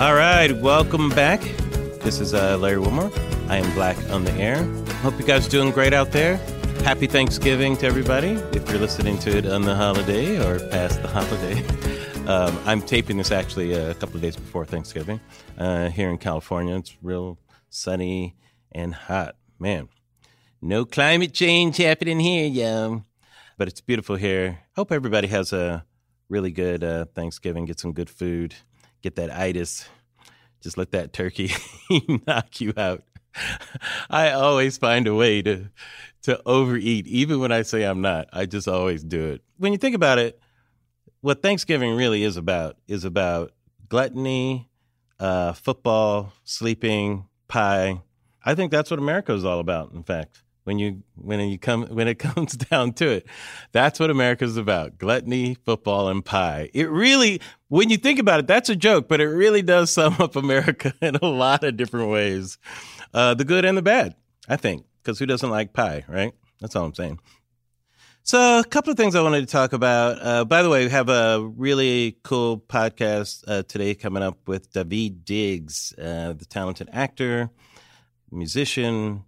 All right, welcome back. This is uh, Larry Wilmore. I am Black on the Air. Hope you guys are doing great out there. Happy Thanksgiving to everybody. If you're listening to it on the holiday or past the holiday, um, I'm taping this actually a couple of days before Thanksgiving uh, here in California. It's real sunny and hot. Man, no climate change happening here, yo. But it's beautiful here. Hope everybody has a really good uh, Thanksgiving. Get some good food get that itis. Just let that turkey knock you out. I always find a way to to overeat, even when I say I'm not. I just always do it. When you think about it, what Thanksgiving really is about is about gluttony, uh, football, sleeping, pie. I think that's what America is all about. In fact, when you when you come when it comes down to it. That's what America's about. Gluttony, football, and pie. It really when you think about it, that's a joke, but it really does sum up America in a lot of different ways. Uh, the good and the bad, I think. Because who doesn't like pie, right? That's all I'm saying. So, a couple of things I wanted to talk about. Uh, by the way, we have a really cool podcast uh, today coming up with David Diggs, uh, the talented actor, musician,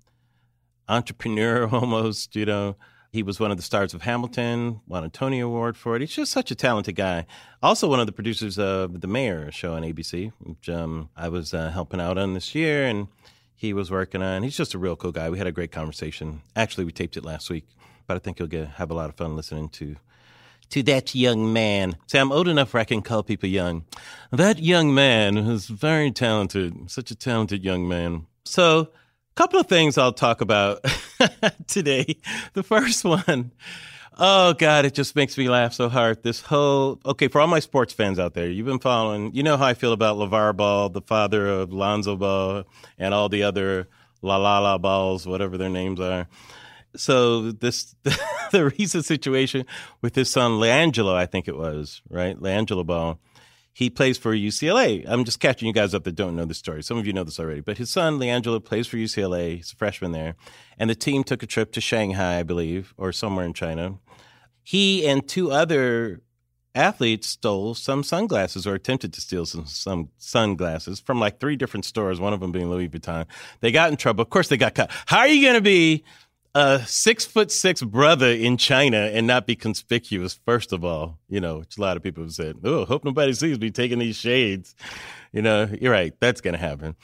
entrepreneur almost, you know. He was one of the stars of Hamilton, won a Tony Award for it. He's just such a talented guy. Also, one of the producers of The Mayor show on ABC, which um, I was uh, helping out on this year, and he was working on. He's just a real cool guy. We had a great conversation. Actually, we taped it last week, but I think you'll get have a lot of fun listening to to that young man. See, I'm old enough where I can call people young. That young man is very talented, such a talented young man. So couple of things I'll talk about today. The first one, oh God, it just makes me laugh so hard. This whole, okay, for all my sports fans out there, you've been following, you know how I feel about LeVar Ball, the father of Lonzo Ball, and all the other La La La Balls, whatever their names are. So this, the recent situation with his son, LiAngelo, I think it was, right? LiAngelo Ball he plays for UCLA. I'm just catching you guys up that don't know the story. Some of you know this already, but his son LiAngelo plays for UCLA. He's a freshman there, and the team took a trip to Shanghai, I believe, or somewhere in China. He and two other athletes stole some sunglasses or attempted to steal some, some sunglasses from like three different stores, one of them being Louis Vuitton. They got in trouble. Of course, they got caught. How are you going to be a six foot six brother in China and not be conspicuous, first of all, you know, which a lot of people have said, oh, hope nobody sees me taking these shades. You know, you're right. That's going to happen.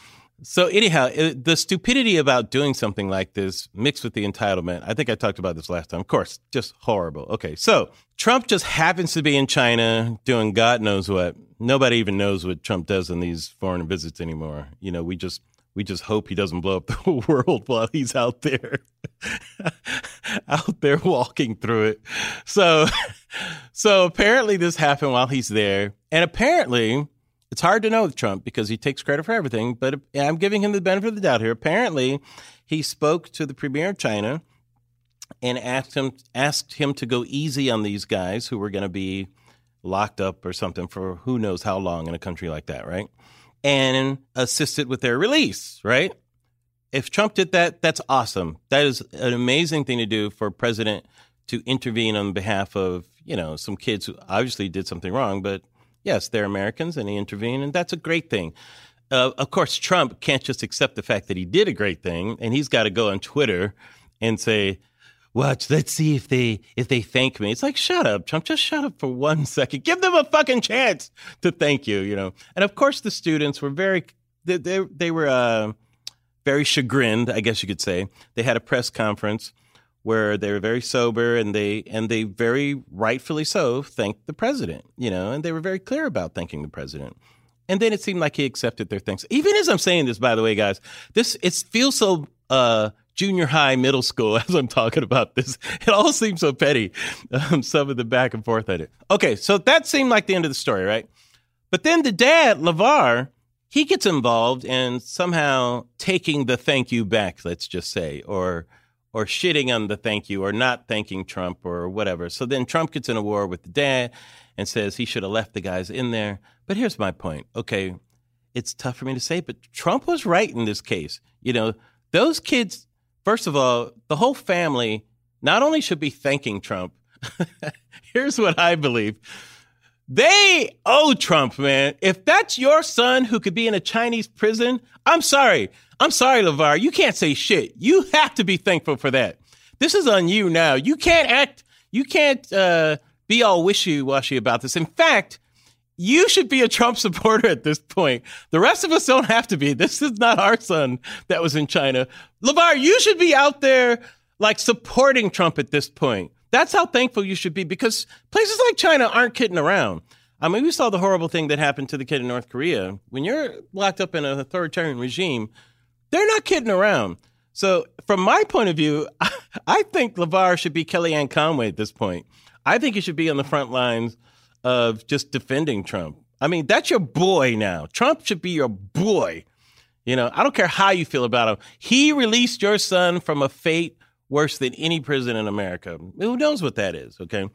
So, anyhow, it, the stupidity about doing something like this mixed with the entitlement, I think I talked about this last time. Of course, just horrible. Okay, so Trump just happens to be in China doing God knows what. Nobody even knows what Trump does in these foreign visits anymore. You know, we just we just hope he doesn't blow up the world while he's out there out there walking through it. So so apparently this happened while he's there. And apparently it's hard to know with trump because he takes credit for everything but i'm giving him the benefit of the doubt here. Apparently he spoke to the premier of china and asked him asked him to go easy on these guys who were going to be locked up or something for who knows how long in a country like that right and assisted with their release, right? If Trump did that, that's awesome. That is an amazing thing to do for a president to intervene on behalf of, you know, some kids who obviously did something wrong, but yes, they're Americans and he intervened, and that's a great thing. Uh, of course, Trump can't just accept the fact that he did a great thing, and he's got to go on Twitter and say, watch let's see if they if they thank me. It's like shut up trump just shut up for one second. Give them a fucking chance to thank you you know? And of course the students were very they they, they were uh, very chagrined i guess you could say. They had a press conference where they were very sober and they and they very rightfully so thanked the president you know? And they were very clear about thanking the president. And then it seemed like he accepted their thanks. Even as i'm saying this by the way guys this it feels so uh junior high, middle school as I'm talking about this. It all seems so petty, um, some of the back and forth at it. Okay, so that seemed like the end of the story, right? But then the dad, LeVar, he gets involved in somehow taking the thank you back, let's just say, or or shitting on the thank you or not thanking Trump or whatever. So then Trump gets in a war with the dad and says he should have left the guys in there. But here's my point. Okay, it's tough for me to say, but Trump was right in this case. You know, those kids First of all, the whole family not only should be thanking Trump, Here's what I believe. They owe Trump, man. If that's your son who could be in a Chinese prison, I'm sorry. I'm sorry, LeVar. You can't say shit. You have to be thankful for that. This is on you now. You can't act, you can't uh, be all wishy washy about this. In fact, you should be a Trump supporter at this point. The rest of us don't have to be. This is not our son that was in China. LeVar, you should be out there like supporting Trump at this point. That's how thankful you should be because places like China aren't kidding around. I mean, we saw the horrible thing that happened to the kid in North Korea. When you're locked up in an authoritarian regime, they're not kidding around. So, from my point of view, I think LeVar should be Kellyanne Conway at this point. I think he should be on the front lines of just defending Trump. I mean, that's your boy now. Trump should be your boy. You know, I don't care how you feel about him. He released your son from a fate worse than any prison in America. Who knows what that is? Okay.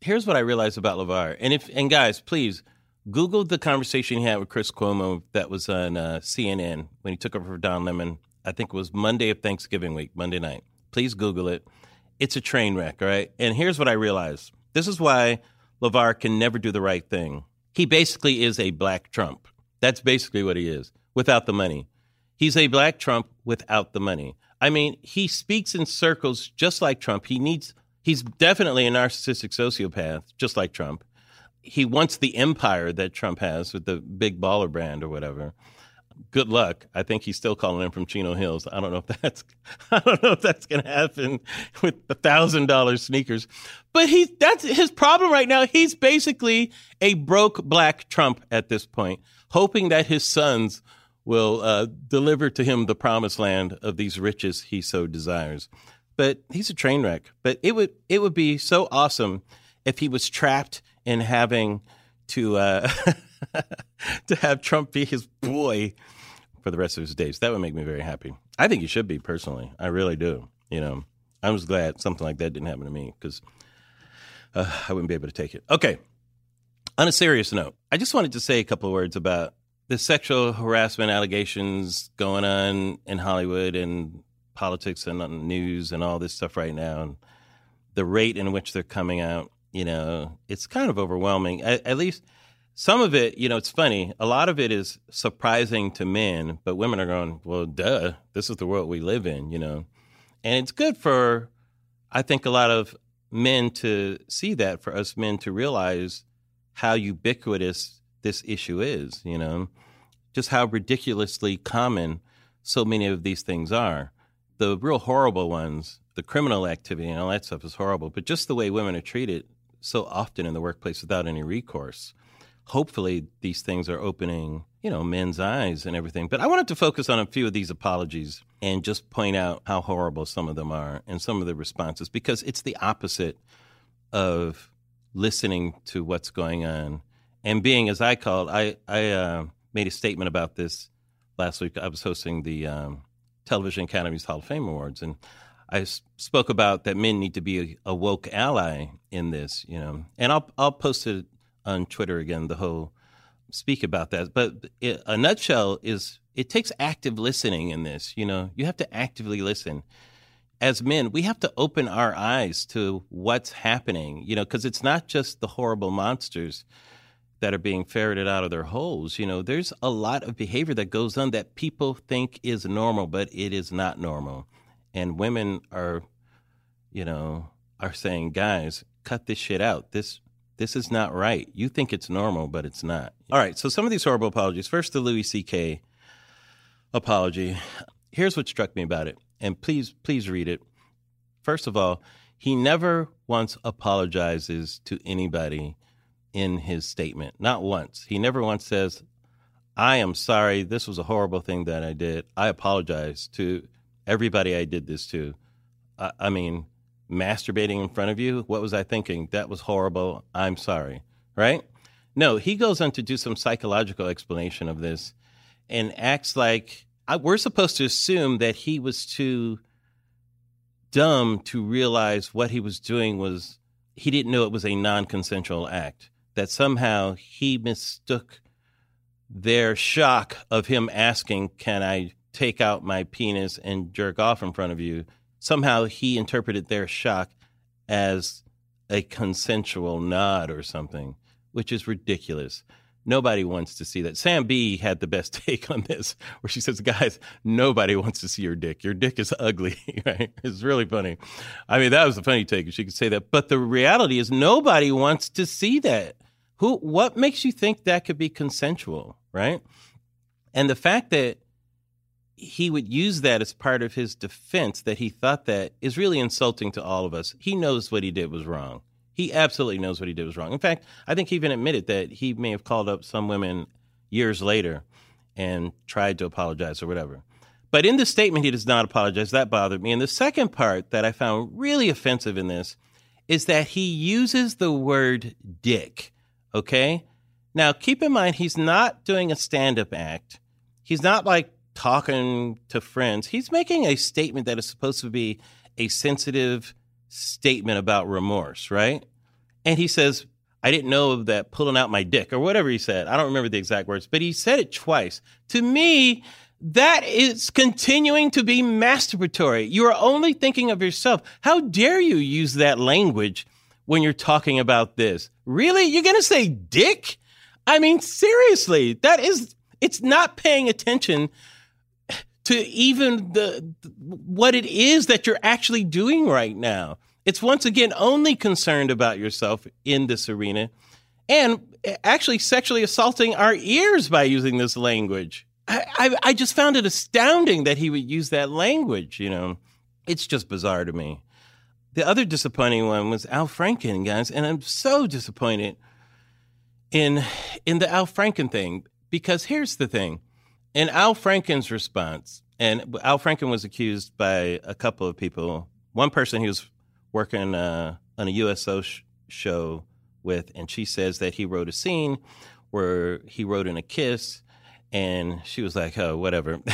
Here's what I realized about LeVar. And if and guys, please Google the conversation he had with Chris Cuomo that was on uh, CNN when he took over for Don Lemon. I think it was Monday of Thanksgiving week, Monday night. Please Google it. It's a train wreck, all right? And here's what I realized. This is why LeVar can never do the right thing. He basically is a black Trump. That's basically what he is, without the money. He's a black Trump without the money. I mean, he speaks in circles just like Trump. He needs, he's definitely a narcissistic sociopath, just like Trump. He wants the empire that Trump has with the big baller brand or whatever. Good luck. I think he's still calling in from Chino Hills. I don't know if that's I don't know if that's gonna happen with the thousand dollar sneakers. But he's that's his problem right now. He's basically a broke black Trump at this point, hoping that his sons will uh, deliver to him the promised land of these riches he so desires. But he's a train wreck. But it would it would be so awesome if he was trapped in having to uh, to have Trump be his boy for the rest of his days. That would make me very happy. I think he should be personally. I really do. You know, I was glad something like that didn't happen to me because uh, I wouldn't be able to take it. Okay. On a serious note, I just wanted to say a couple of words about the sexual harassment allegations going on in Hollywood and politics and on news and all this stuff right now, and the rate in which they're coming out, you know, it's kind of overwhelming. At, at, least some of it, you know, it's funny. A lot of it is surprising to men, but women are going, well, duh, this is the world we live in, you know. And it's good for, I think, a lot of men to see that, for us men to realize how ubiquitous this issue is, you know, just how ridiculously common so many of these things are. The real horrible ones, the criminal activity and all that stuff is horrible, but just the way women are treated so often in the workplace without any recourse. Hopefully, these things are opening, you know, men's eyes and everything. But I wanted to focus on a few of these apologies and just point out how horrible some of them are and some of the responses because it's the opposite of listening to what's going on and being as I called, I I uh, made a statement about this last week. I was hosting the um, Television Academy's Hall of Fame Awards, and I spoke about that men need to be a, a, woke ally in this, you know. And I'll I'll post it on Twitter again. The whole speak about that, but it, a nutshell is it takes active listening in this. You know, you have to actively listen. As men, we have to open our eyes to what's happening, you know, because it's not just the horrible monsters that are being ferreted out of their holes. You know, there's a lot of behavior that goes on that people think is normal, but it is not normal. And women are, you know, are saying, guys, cut this shit out. This this is not right. You think it's normal, but it's not. All right, so some of these horrible apologies. First, the Louis C.K. apology. Here's what struck me about it, and please, please read it. First of all, he never once apologizes to anybody in his statement. Not once. He never once says, I am sorry. This was a horrible thing that I did. I apologize to everybody I did this to. I, I mean, masturbating in front of you. What was I thinking? That was horrible. I'm sorry. Right? No, he goes on to do some psychological explanation of this and acts like I, we're supposed to assume that he was too dumb to realize what he was doing was he didn't know it was a non consensual act that somehow he mistook their shock of him asking, Can I take out my penis and jerk off in front of you? Somehow he interpreted their shock as a consensual nod or something, which is ridiculous. Nobody wants to see that. Sam Bee had the best take on this, where she says, Guys, nobody wants to see your dick. Your dick is ugly, right? It's really funny. I mean, that was a funny take. She could say that. But the reality is, nobody wants to see that. Who, what makes you think that could be consensual, right? And the fact that he would use that as part of his defense that he thought that is really insulting to all of us. He knows what he did was wrong. He absolutely knows what he did was wrong. In fact, I think he even admitted that he may have called up some women years later and tried to apologize or whatever. But in the statement, he does not apologize. That bothered me. And the second part that I found really offensive in this is that he uses the word dick. Okay? Now, keep in mind, he's not doing a stand up act. He's not like talking to friends. He's making a statement that is supposed to be a sensitive statement about remorse, right? And he says, I didn't know that pulling out my dick or whatever he said. I don't remember the exact words, but he said it twice. To me, that is continuing to be masturbatory. You are only thinking of yourself. How dare you use that language when you're talking about this? Really? You're going to say dick? I mean, seriously, that is, it's not paying attention to even the what it is that you're actually doing right now. It's once again only concerned about yourself in this arena and eh, actually sexually assaulting our ears by using this language. I, I, I just found it astounding that he would use that language, you know. It's just bizarre to me. The other disappointing one was Al Franken, guys, and I'm so disappointed in in the Al Franken thing because here's the thing. In Al Franken's response, and Al Franken was accused by a couple of people. One person he was working uh, on a USO sh- show with, and she says that he wrote a scene where he wrote in a kiss, and she was like, "Oh, whatever."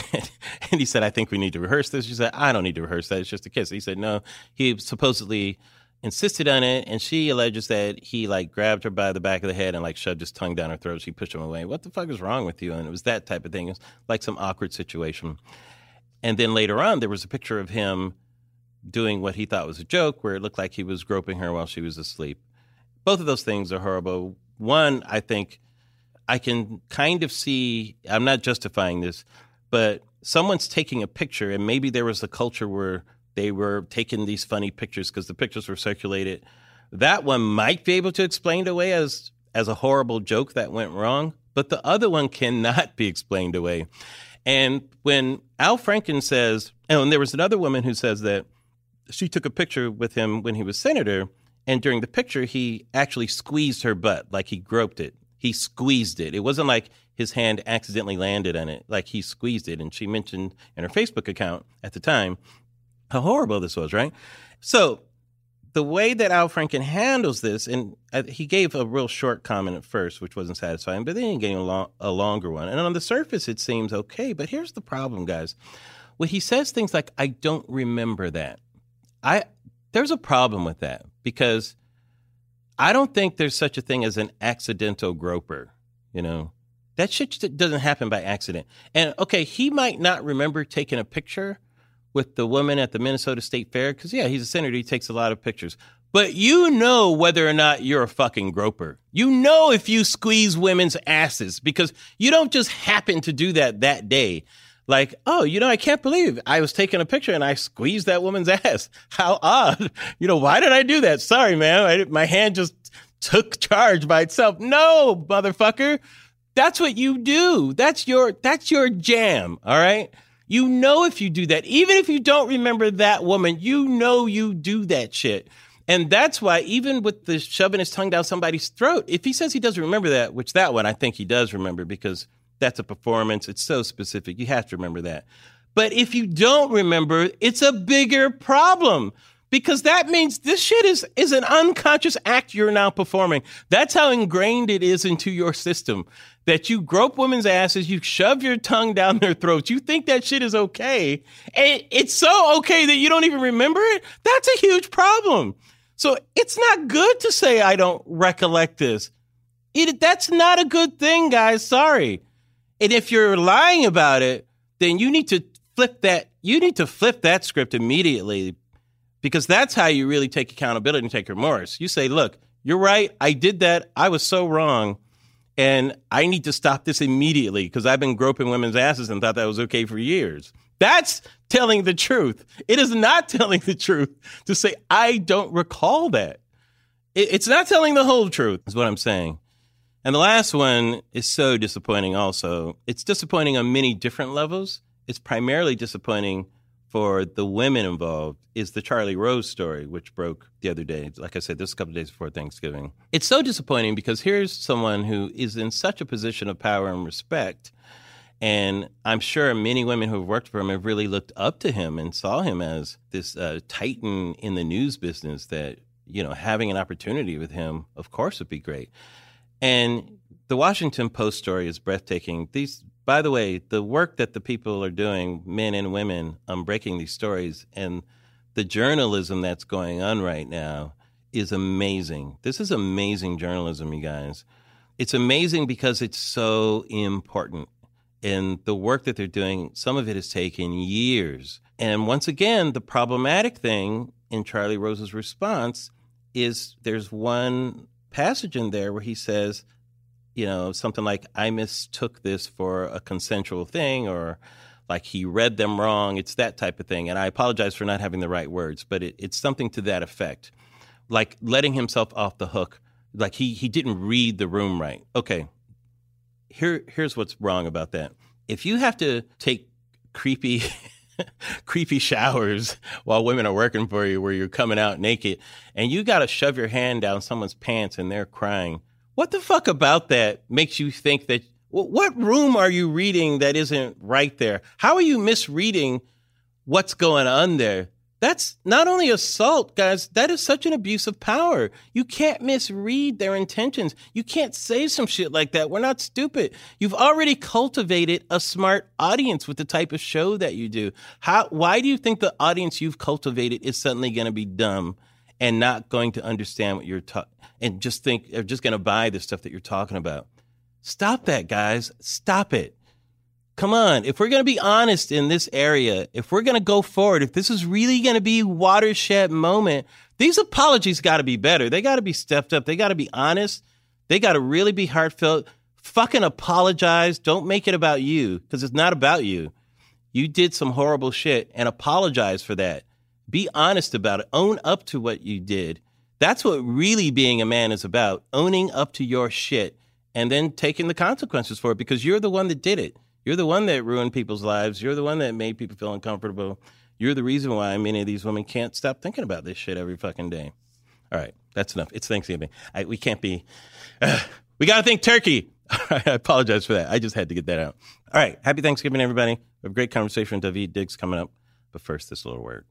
and he said, "I think we need to rehearse this." She said, "I don't need to rehearse that. It's just a kiss." He said, "No." He supposedly insisted on it, and she alleges that he like grabbed her by the back of the head and like shoved his tongue down her throat. She pushed him away. What the fuck is wrong with you? And it was that type of thing. It was like some awkward situation. And then later on, there was a picture of him doing what he thought was a joke, where it looked like he was groping her while she was asleep. Both of those things are horrible. One, I think I can kind of see, I'm not justifying this, but someone's taking a picture, and maybe there was a culture where they were taking these funny pictures because the pictures were circulated. That one might be able to explain away as as a horrible joke that went wrong, but the other one cannot be explained away. And when Al Franken says, oh, and there was another woman who says that she took a picture with him when he was senator, and during the picture, he actually squeezed her butt, like he groped it. He squeezed it. It wasn't like his hand accidentally landed on it, like he squeezed it. And she mentioned in her Facebook account at the time how horrible this was, right? So the way that Al Franken handles this, and uh, he gave a real short comment at first, which wasn't satisfying, but then he gave a, long, a longer one. And on the surface, it seems okay. But here's the problem, guys. When he says things like, I don't remember that, I there's a problem with that because I don't think there's such a thing as an accidental groper. You know, that shit doesn't happen by accident. And okay, he might not remember taking a picture with the woman at the Minnesota State Fair because, yeah, he's a senator. He takes a lot of pictures. But you know whether or not you're a fucking groper. You know if you squeeze women's asses because you don't just happen to do that that day. Like, oh, you know, I can't believe I was taking a picture and I squeezed that woman's ass. How odd. You know, why did I do that? Sorry, man. I, my hand just took charge by itself. No, motherfucker. That's what you do. That's your that's your jam, all right? You know if you do that, even if you don't remember that woman, you know you do that shit. And that's why, even with the shoving his tongue down somebody's throat, if he says he doesn't remember that, which that one I think he does remember because that's a performance, it's so specific. You have to remember that. But if you don't remember, it's a bigger problem because that means this shit is is an unconscious act you're now performing. That's how ingrained it is into your system that you grope women's asses, you shove your tongue down their throats, you think that shit is okay, and it's so okay that you don't even remember it, that's a huge problem. So it's not good to say I don't recollect this. It, that's not a good thing, guys. Sorry. And if you're lying about it, then you need to flip that. You need to flip that script immediately. Because that's how you really take accountability and take remorse. You say, look, you're right. I did that. I was so wrong. And I need to stop this immediately because I've been groping women's asses and thought that was okay for years. That's telling the truth. It is not telling the truth to say, I don't recall that. It's not telling the whole truth, is what I'm saying. And the last one is so disappointing also. It's disappointing on many different levels. It's primarily disappointing for the women involved is the Charlie Rose story, which broke the other day. Like I said, this is a couple days before Thanksgiving. It's so disappointing because here's someone who is in such a position of power and respect. And I'm sure many women who have worked for him have really looked up to him and saw him as this uh, titan in the news business that, you know, having an opportunity with him, of course, would be great. And the Washington Post story is breathtaking. These by the way, the work that the people are doing, men and women, on breaking these stories and the journalism that's going on right now is amazing. This is amazing journalism, you guys. It's amazing because it's so important. And the work that they're doing, some of it has taken years. And once again, the problematic thing in Charlie Rose's response is there's one passage in there where he says, you know, something like, I mistook this for a consensual thing or like he read them wrong. It's that type of thing. And I apologize for not having the right words, but it, it's something to that effect. Like letting himself off the hook. Like he, he didn't read the room right. Okay. Here, here's what's wrong about that. If you have to take creepy creepy showers while women are working for you where you're coming out naked and you got to shove your hand down someone's pants and they're crying what the fuck about that makes you think that? What room are you reading that isn't right there? How are you misreading what's going on there? That's not only assault, guys, that is such an abuse of power. You can't misread their intentions. You can't say some shit like that. We're not stupid. You've already cultivated a smart audience with the type of show that you do. How why do you think the audience you've cultivated is suddenly going to be dumb and not going to understand what you're talking and just think they're just going to buy the stuff that you're talking about. Stop that, guys. Stop it. Come on. If we're going to be honest in this area, if we're going to go forward, if this is really going to be watershed moment, these apologies got to be better. They got to be stepped up. They got to be honest. They got to really be heartfelt. Fucking apologize. Don't make it about you because it's not about you. You did some horrible shit and apologize for that. Be honest about it. Own up to what you did. That's what really being a man is about owning up to your shit and then taking the consequences for it because you're the one that did it. You're the one that ruined people's lives. You're the one that made people feel uncomfortable. You're the reason why many of these women can't stop thinking about this shit every fucking day. All right, that's enough. It's Thanksgiving. I, we can't be. Uh, we got to think turkey. I apologize for that. I just had to get that out. All right, happy Thanksgiving, everybody. We have a great conversation with Daveed Diggs coming up. But first, this little word.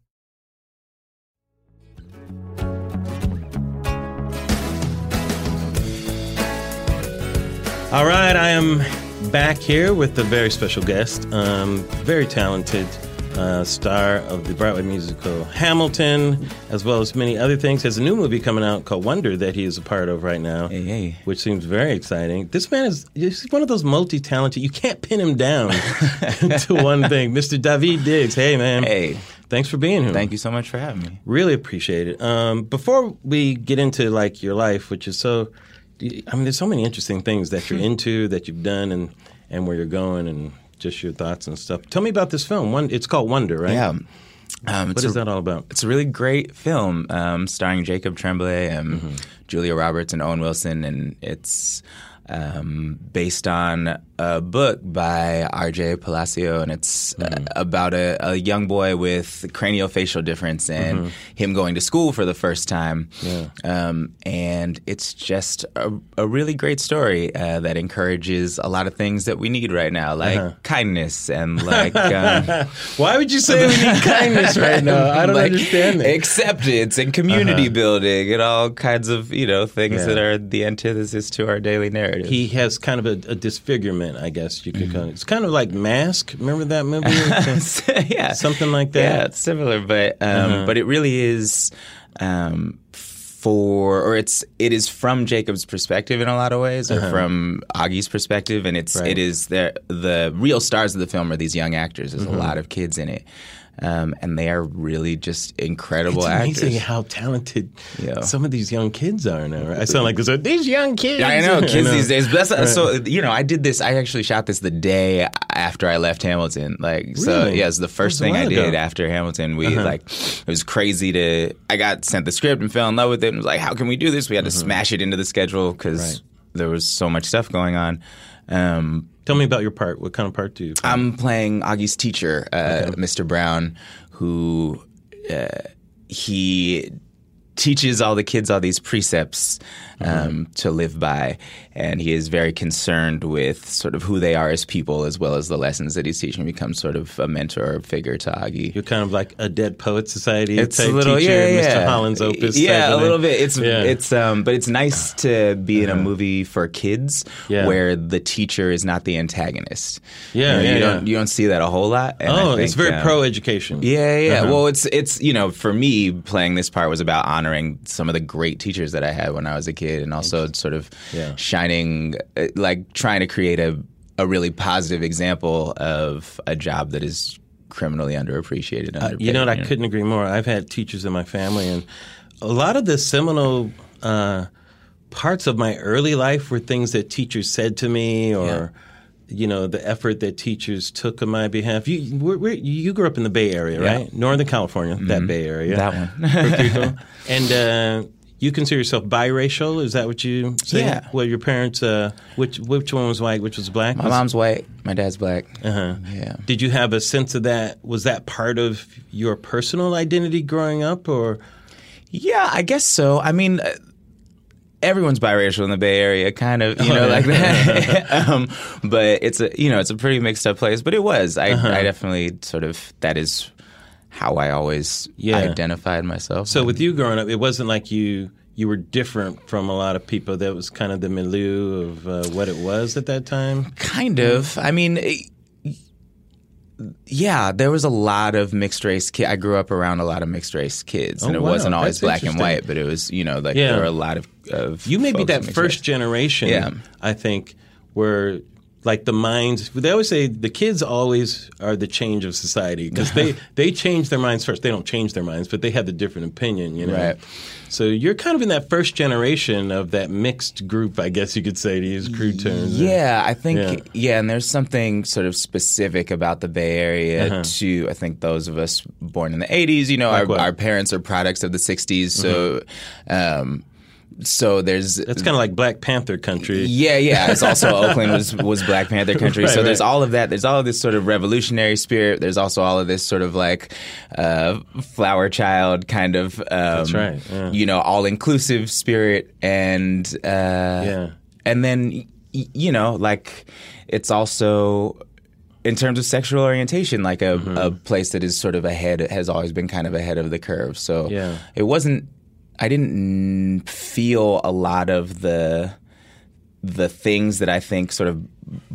All right, I am back here with a very special guest, um, very talented uh, star of the Broadway musical Hamilton, as well as many other things. Has a new movie coming out called Wonder that he is a part of right now, hey, hey. which seems very exciting. This man is he's one of those multi-talented. You can't pin him down to one thing. Mr. Daveed Diggs, hey man, hey. Thanks for being here. Thank you so much for having me. Really appreciate it. Um, before we get into like your life, which is so I mean, there's so many interesting things that you're into, that you've done, and and where you're going, and just your thoughts and stuff. Tell me about this film. One, it's called Wonder, right? Yeah. Um, what is a, that all about? It's a really great film um, starring Jacob Tremblay and mm-hmm. Julia Roberts and Owen Wilson, and it's um, based on a book by R.J. Palacio, and it's uh, mm-hmm. uh, about a, a, young boy with craniofacial difference and mm-hmm. him going to school for the first time. Yeah. Um, and it's just a, a really great story uh, that encourages a lot of things that we need right now, like uh-huh. kindness and like. Um, Why would you say we need kindness right now? I don't like understand that. Acceptance and community uh-huh. building and all kinds of you know things yeah. that are the antithesis to our daily narrative. He has kind of a, a disfigurement I guess you could mm-hmm. call it. It's kind of like Mask. Remember that movie? yeah, something like that. Yeah, it's similar, but um, uh-huh. but it really is. Um, for or it's it is from Jacob's perspective in a lot of ways, or uh-huh. from Auggie's perspective, and it's right. it is the the real stars of the film are these young actors. There's mm-hmm. a lot of kids in it, um, and they are really just incredible It's amazing actors. how talented Yeah. some of these young kids are now. Right? I sound like this. These young kids. Yeah, I know kids know. these days. That's, So you know, I did this. I actually shot this the day after I left Hamilton. Like, so Really? yeah, it's the first thing I did ago. Uh-huh. after Hamilton. We like it was crazy to. I got sent the script and fell in love with it. And was like, how can we do this? We had to smash it into the schedule because. Right. there was so much stuff going on. Um, Tell me about your part. What kind of part do you? Play? I'm playing Auggie's teacher, uh, Mr. Brown, who uh, he teaches all the kids all these precepts um, to live by, and he is very concerned with sort of who they are as people as well as the lessons that he's teaching. Becomes sort of a mentor figure to Auggie. You're kind of like a Dead Poet Society It's type a little, teacher, yeah, yeah, Mr. Holland's opus. Yeah, a little thing. bit. It's Yeah. it's um, but it's nice to be in a movie for kids where the teacher is not the antagonist. Yeah, You know, you don't you don't see that a whole lot. and I Oh, it's very um, pro education. yeah, yeah. Uh-huh. Well, it's it's you know for me playing this part was about honoring some of the great teachers that I had when I was a kid, and also sort of Yeah. shining, uh, like trying to create a a really positive example of a job that is criminally underappreciated. Uh, you know what? I couldn't agree more. I've had teachers in my family, and a lot of the seminal uh, parts of my early life were things that teachers said to me, or you know, the effort that teachers took on my behalf. You we're, we're, you grew up in the Bay Area, Yeah. right? Northern California, that Bay Area, That one. And uh, you consider yourself biracial? Is that what you say? Yeah. Well, your parents, uh, which which one was white, which was black? My Was- mom's white. My dad's black. uh-huh. Yeah. Did you have a sense of that? Was that part of your personal identity growing up, or Yeah, I guess so. I mean, uh, everyone's biracial in the Bay Area, kind of, you Oh, know, yeah. like that. um, but it's a, you know, it's a pretty mixed up place. But it was. I, Uh-huh. I definitely sort of that is how I always Yeah. identified myself. so? With you growing up, it wasn't like you you were different from a lot of people. That was kind of the milieu of uh, what it was at that time. Kind of. I mean, it- yeah, there was a lot of mixed race kids. I grew up around a lot of mixed race kids, and Oh, it wow. wasn't always That's black and white, but it was, you know, like Yeah. there were a lot of. of You may be that first race. generation, Yeah. I think, where like the minds. They always say the kids always are the change of society because they they change their minds first. They don't change their minds, but they have the different opinion. You know, Right. So you're kind of in that first generation of that mixed group, I guess you could say, to use crude terms. Yeah, I think Yeah. yeah. and there's something sort of specific about the Bay Area Uh-huh. to I think those of us born in the '80s. You know, Like our, our parents are products of the '60s, so um, so there's That's kind of like Black Panther country. yeah, yeah. It's also Oakland was was Black Panther country. Right, so there's right. all of that. There's all of this sort of revolutionary spirit. There's also all of this sort of like uh, flower child kind of um, That's right, yeah. you know all inclusive spirit and uh, Yeah. and then you know like it's also in terms of sexual orientation like a, Mm-hmm. a place that is sort of ahead has always been kind of ahead of the curve so Yeah. it wasn't i didn't feel a lot of the the things that i think sort of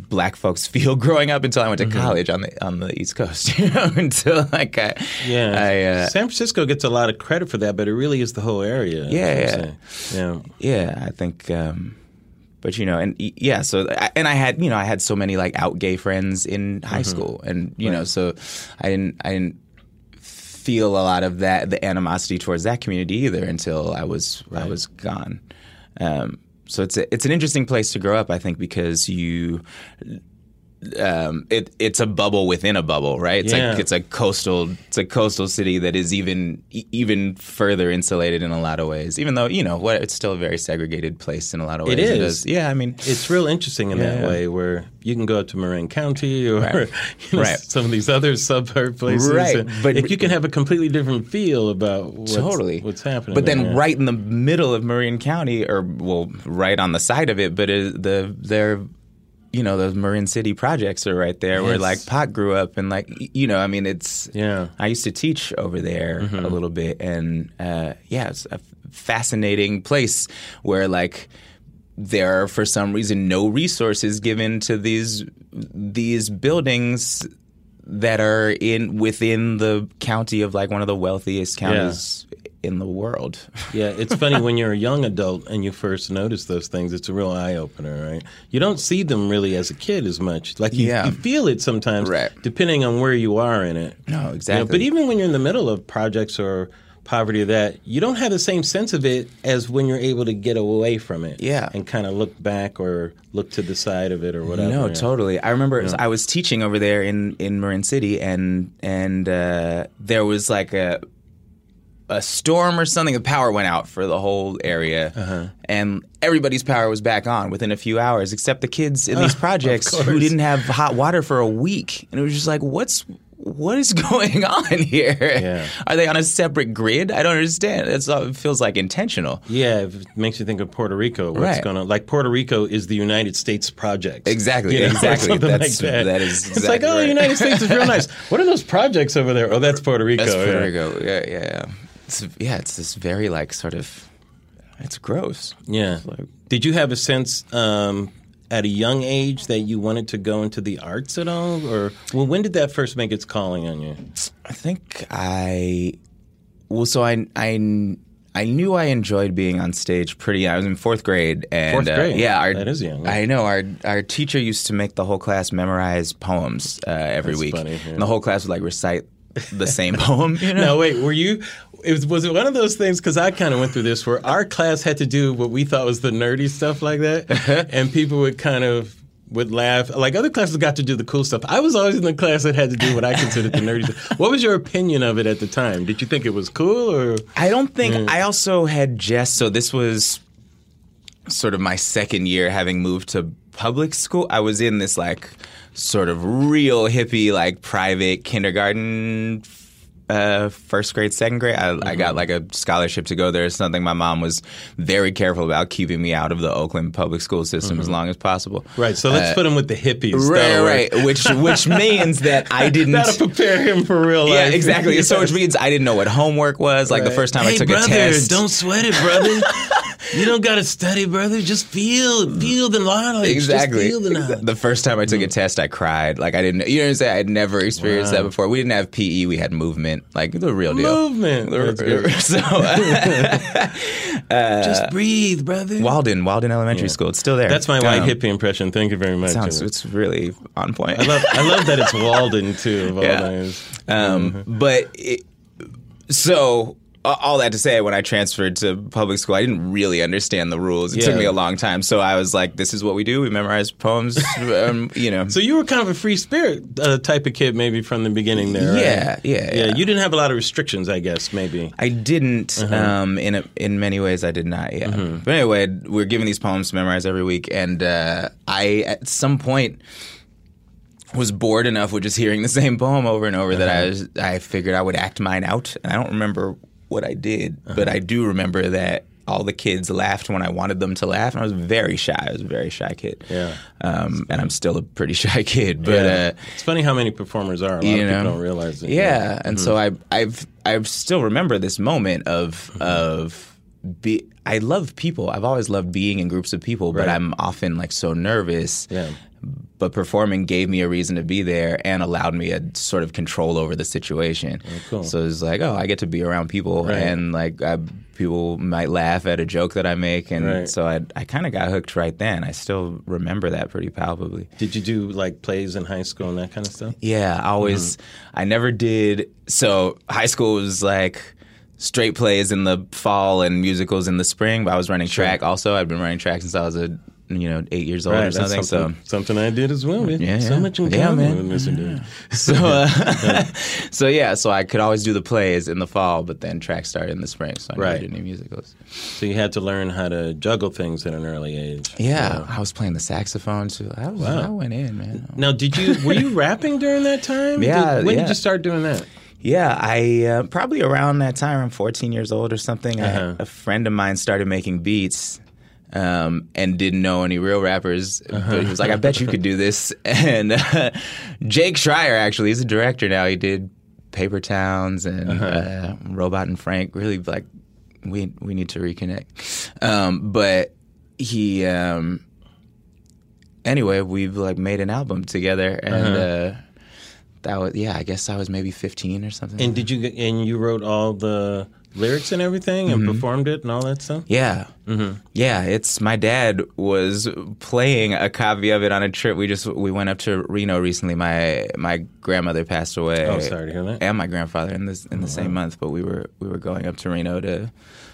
black folks feel growing up until i went to Mm-hmm. college on the on the east coast you know until like i Yeah, i uh, San Francisco gets a lot of credit for that, but it really is the whole area. Yeah, yeah. I'm yeah i think um but you know and yeah so and i had you know i had so many like out gay friends in high school and you know so i didn't i didn't feel a lot of that the animosity towards that community either until i was i was gone. Um so it's a, it's an interesting place to grow up i think because you um, it it's a bubble within a bubble, right? It's Yeah. like it's a coastal it's a coastal city that is even even further insulated in a lot of ways. Even though you know what, it's still a very segregated place in a lot of ways. It is. does- yeah, I mean, It's real interesting in that way, where you can go up to Marin County or Right. you know, Right. some of these other suburb places, Right, but- if you can have a completely different feel about what's, totally what's happening. But then there, yeah. right in the middle of Marin County, or well, right on the side of it, but uh, the their you know those Marin City projects are right there, where like Pac grew up, and like you know, I mean, it's Yeah. I used to teach over there Mm-hmm. a little bit, and uh, yeah, it's a fascinating place where like there are for some reason no resources given to these these buildings that are in within the county of like one of the wealthiest counties in the world. Yeah, it's funny when you're a young adult and you first notice those things. It's a real eye opener, right? You don't see them really as a kid as much. Like you, Yeah. you feel it sometimes, Right. depending on where you are in it. No, You know, exactly. but even when you're in the middle of projects or poverty or that, you don't have the same sense of it as when you're able to get away from it. Yeah. And kind of look back or look to the side of it or whatever. No, totally. I remember I was teaching over there in in Marin City, and and uh, there was like a a storm or something. The power went out for the whole area, Uh-huh. and everybody's power was back on within a few hours, except the kids in these projects who didn't have hot water for a week, and it was just like, what's what is going on here? Yeah. Are they on a separate grid? I don't understand. It's, it feels like intentional. Yeah, it makes you think of Puerto Rico. What's Right. going on? Like Puerto Rico is the United States project. Exactly, or exactly. something That's- like that. that is It's like, exactly oh, the. United States is real nice. What are those projects over there? Oh, that's Puerto Rico. That's Puerto yeah. Rico. Yeah, yeah, yeah. It's, yeah, it's this very like sort of. It's gross. Yeah. Did you have a sense um, at a young age that you wanted to go into the arts at all, or well, when did that first make its calling on you? I think I. Well, so I I I knew I enjoyed being on stage. Pretty. I was in fourth grade, and Fourth uh, grade? yeah, our, That is young. I know our our teacher used to make the whole class memorize poems uh, every That's week, funny, yeah. and the whole class would like recite the same poem. You know? No, wait. Were you? It was, was it one of those things? Because I kind of went through this where our class had to do what we thought was the nerdy stuff like that, uh-huh. and people would kind of would laugh. Like other classes got to do the cool stuff. I was always in the class that had to do what I considered the nerdy stuff. What was your opinion of it at the time? Did you think it was cool or? I don't think mm. I also had just so this was sort of my second year having moved to public school. I was in this like sort of real hippie like private kindergarten uh, first grade, second grade. I, I got like a scholarship to go there. It's something my mom was very careful about keeping me out of the Oakland public school system as long as possible. Right. So let's Uh, put him with the hippies. Right, right. Which which means that I didn't. That'll prepare him for real life. yeah, exactly. So which means I didn't know what homework was. Like the first time hey, I took brother, a test. Don't sweat it, brother. you don't got to study, brother. Just feel, feel the knowledge. Exactly. Just feel the knowledge. The first time I took a test, I cried. Like I didn't. You know what I'm saying? I'd never experienced Wow. that before. We didn't have PE. We had movement. Like the real deal. Movement. So Just breathe, brother. Walden, Walden Elementary School. It's still there. That's my white Um, hippie impression. Thank you very much. Sounds. It's really on point. I love, I love that it's Walden too. Of all Yeah. names. Um, But it, so all that to say, when I transferred to public school, I didn't really understand the rules. It took me a long time. So I was like, "This is what we do. We memorize poems." um, you know. So you were kind of a free spirit uh, type of kid, maybe from the beginning there. right? Yeah, yeah, yeah. yeah. You didn't have a lot of restrictions, I guess. Maybe. I didn't. Uh-huh. Um, in a, in many ways, I did not. Yeah. Mm-hmm. But anyway, we're given these poems to memorize every week, and uh, I at some point was bored enough with just hearing the same poem over and over that Uh-huh. I was. I figured I would act mine out, and I don't remember what I did, but Uh-huh. I do remember that. All the kids laughed when I wanted them to laugh, and I was very shy. I was a very shy kid. Yeah. Um, and I'm still a pretty shy kid. But Yeah. uh, it's funny how many performers are. A lot you of know? people don't realize it. Yeah, and so Mm-hmm. I I've I still remember this moment of of be I love people. I've always loved being in groups of people, but Right. I'm often like so nervous. Yeah. But performing gave me a reason to be there and allowed me a sort of control over the situation. cool. So it's like, oh, I get to be around people, Right. and like I, people might laugh at a joke that I make, and Right. so I I kind of got hooked right then. I still remember that pretty palpably. Did you do like plays in high school and that kind of stuff? Yeah, I always. Mm-hmm. I never did. So high school was like straight plays in the fall and musicals in the spring. But I was running track also. I've been running track since I was a you know eight years old or that's something. So. something, something I did as well. man. Yeah, so yeah. much in Yeah, common with Mr. Dude. So, uh, so yeah, so I could always do the plays in the fall, but then track started in the spring, so I Right. never did any musicals. So you had to learn how to juggle things at an early age. Yeah, I was playing the saxophone too. I, was, Wow. I went in, man. Now, did you were you rapping during that time? Yeah, Did- when yeah. did you start doing that? Yeah, I uh, probably around that time, I'm 14 years old or something. Uh-huh. a friend of mine started making beats um, and didn't know any real rappers, but he was like, "I bet you could do this." And uh, Jake Schreier, actually, he's a director now. He did Paper Towns and uh, Robot and Frank. Really, like we we need to reconnect. Um, but he. Um, Anyway, we've like made an album together, and uh that was yeah. I guess I was maybe fifteen or something. And did you get- and you wrote all the lyrics and everything and performed it and all that stuff? Yeah. Mm-hmm. Yeah, it's my dad was playing a copy of it on a trip. We just we went up to Reno recently. My my grandmother passed away. Oh, sorry to hear that. And my grandfather in this in the same month, but we were we were going up to Reno to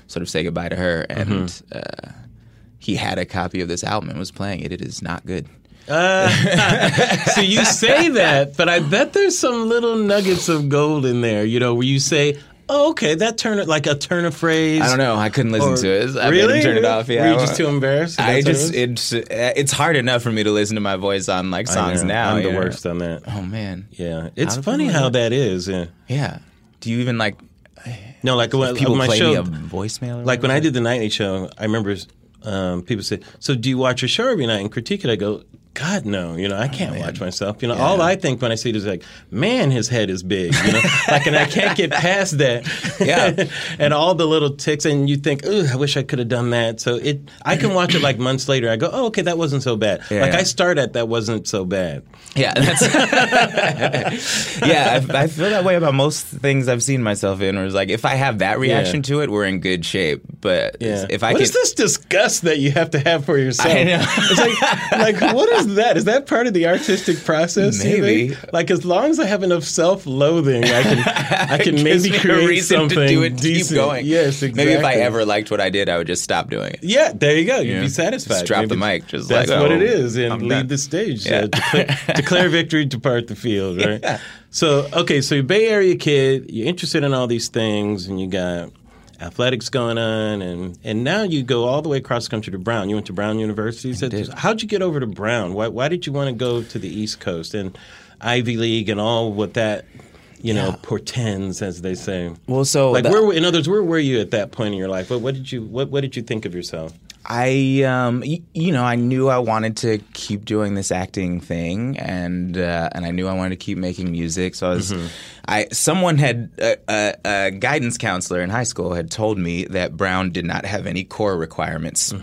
sort of say goodbye to her and Mm-hmm. uh, he had a copy of this album and was playing it. It is not good. So you say that, but I bet there's some little nuggets of gold in there, you know, where you say, oh, okay, that turn like a turn of phrase. I don't know. I couldn't listen or- to it. I really? turn it off. Yeah, Were you just too embarrassed? I just it it's it's hard enough for me to listen to my voice on like songs now. I'm the know? worst on that. Oh man. Yeah, it's do funny how that is. Yeah. Yeah. Do you even like No, like when, people my play show, me a voicemail? Or like when I did the nightly show, I remember um, people say, "So do you watch your show every night and critique it?" I go, "God, no. You know, I oh, can't watch myself. You know, all I think when I see it is like, man, his head is big. You know, like, and I can't get past that. Yeah. and all the little ticks, and you think, "Ugh, I wish I could have done that." So it, I can watch it like months later. I go, "Oh, okay, that wasn't so bad." Yeah, like yeah. I start at that wasn't so bad. Yeah, that's yeah. I, I feel that way about most things I've seen myself in. Where it's like, if I have that reaction Yeah. to it, we're in good shape. But Yeah. if I what can, is this disgust that you have to have for yourself? I know. It's like, like, what is that? Is that part of the artistic process? Maybe. Like, as long as I have enough self-loathing, I can, I can maybe create a something to do it, decent. keep going. Yes, exactly. Maybe if I ever liked what I did, I would just stop doing it. Yeah, there you go. You'd Yeah. be satisfied. Just drop the mic, just that's like, what oh, it is, and I'm leave done. the stage. Yeah. Uh, declare, declare victory, depart the field. Right. Yeah. So okay, so you're a Bay Area kid, you're interested in all these things, and you got athletics going on, and and now you go all the way across the country to Brown. You went to Brown University. So. How'd you get over to Brown? Why why did you want to go to the East Coast and Ivy League and all what that you know Yeah. portends, as they say? Well, so Like the- where, in other words, where were you at that point in your life? What, what did you what, what did you think of yourself? I, um, y- you know, I knew I wanted to keep doing this acting thing, and uh, and I knew I wanted to keep making music. So I was, I someone had a, a, a guidance counselor in high school had told me that Brown did not have any core requirements,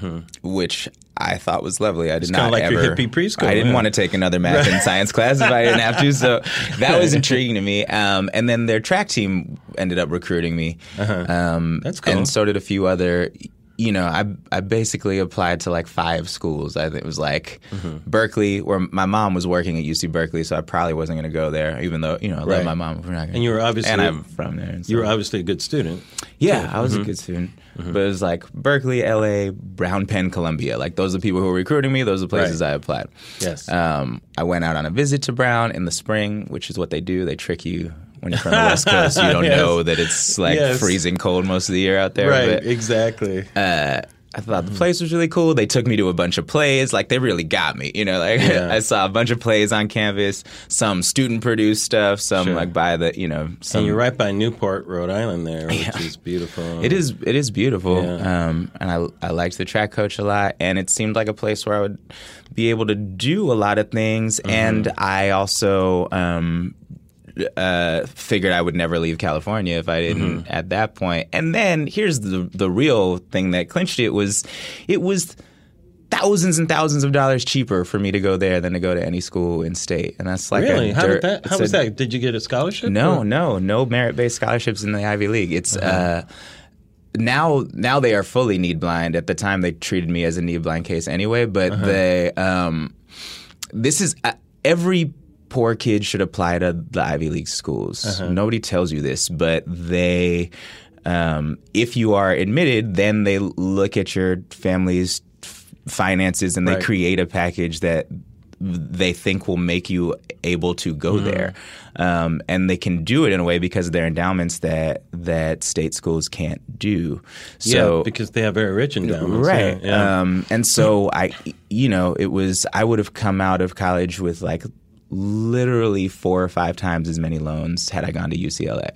which. I thought was lovely. I did kinda not like your ever. hippie preschool, I didn't yeah. want to take another math and science class if I didn't have to. So that was intriguing to me. Um, and then their track team ended up recruiting me. Um, That's cool. And so did a few other. You know, I I basically applied to like five schools. I think it was like Mm-hmm. Berkeley, where my mom was working at UC Berkeley, so I probably wasn't going to go there, even though you know I Right. love my mom. We're not gonna, And you were obviously- and I'm from there. And You were obviously a good student. yeah, I was Mm-hmm. a good student, but it was like Berkeley, LA, Brown Penn, Columbia. Like those are the people who were recruiting me. Those are the places Right. I applied. Yes. Um, I went out on a visit to Brown in the spring, which is what they do. They trick you when you're from the West Coast. You don't Yes. know that it's like Yes. freezing cold most of the year out there. right, But, exactly. uh, I thought the place was really cool. They took me to a bunch of plays. Like they really got me. You know, like Yeah. I saw a bunch of plays on campus, some student produced stuff, some Sure. like by the you know. Some, and you're right by Newport, Rhode Island, there, which is beautiful. It is it is beautiful, Yeah. um, and I I liked the track coach a lot, and it seemed like a place where I would be able to do a lot of things, Mm-hmm. and I also um, uh, figured I would never leave California if I didn't Mm-hmm. at that point. And then here's the the real thing that clinched it was it was thousands and thousands of dollars cheaper for me to go there than to go to any school in state, and that's like really? How dirt- did that? How was a- that? Did you get a scholarship? no, or- no, no merit-based scholarships in the Ivy League. It's uh, now now they are fully need blind. At the time, they treated me as a need blind case anyway. But they um, this is uh, every poor kids should apply to the Ivy League schools. Nobody tells you this, but they. Um, if you are admitted, then they look at your family's f- finances and they Right. create a package that they think will make you able to go Mm-hmm. there, um, and they can do it in a way because of their endowments that that state schools can't do. So yeah, because they have very rich endowments. right, Yeah. yeah. Um, and so I, you know, it was I would have come out of college with like literally four or five times as many loans had I gone to UCLA,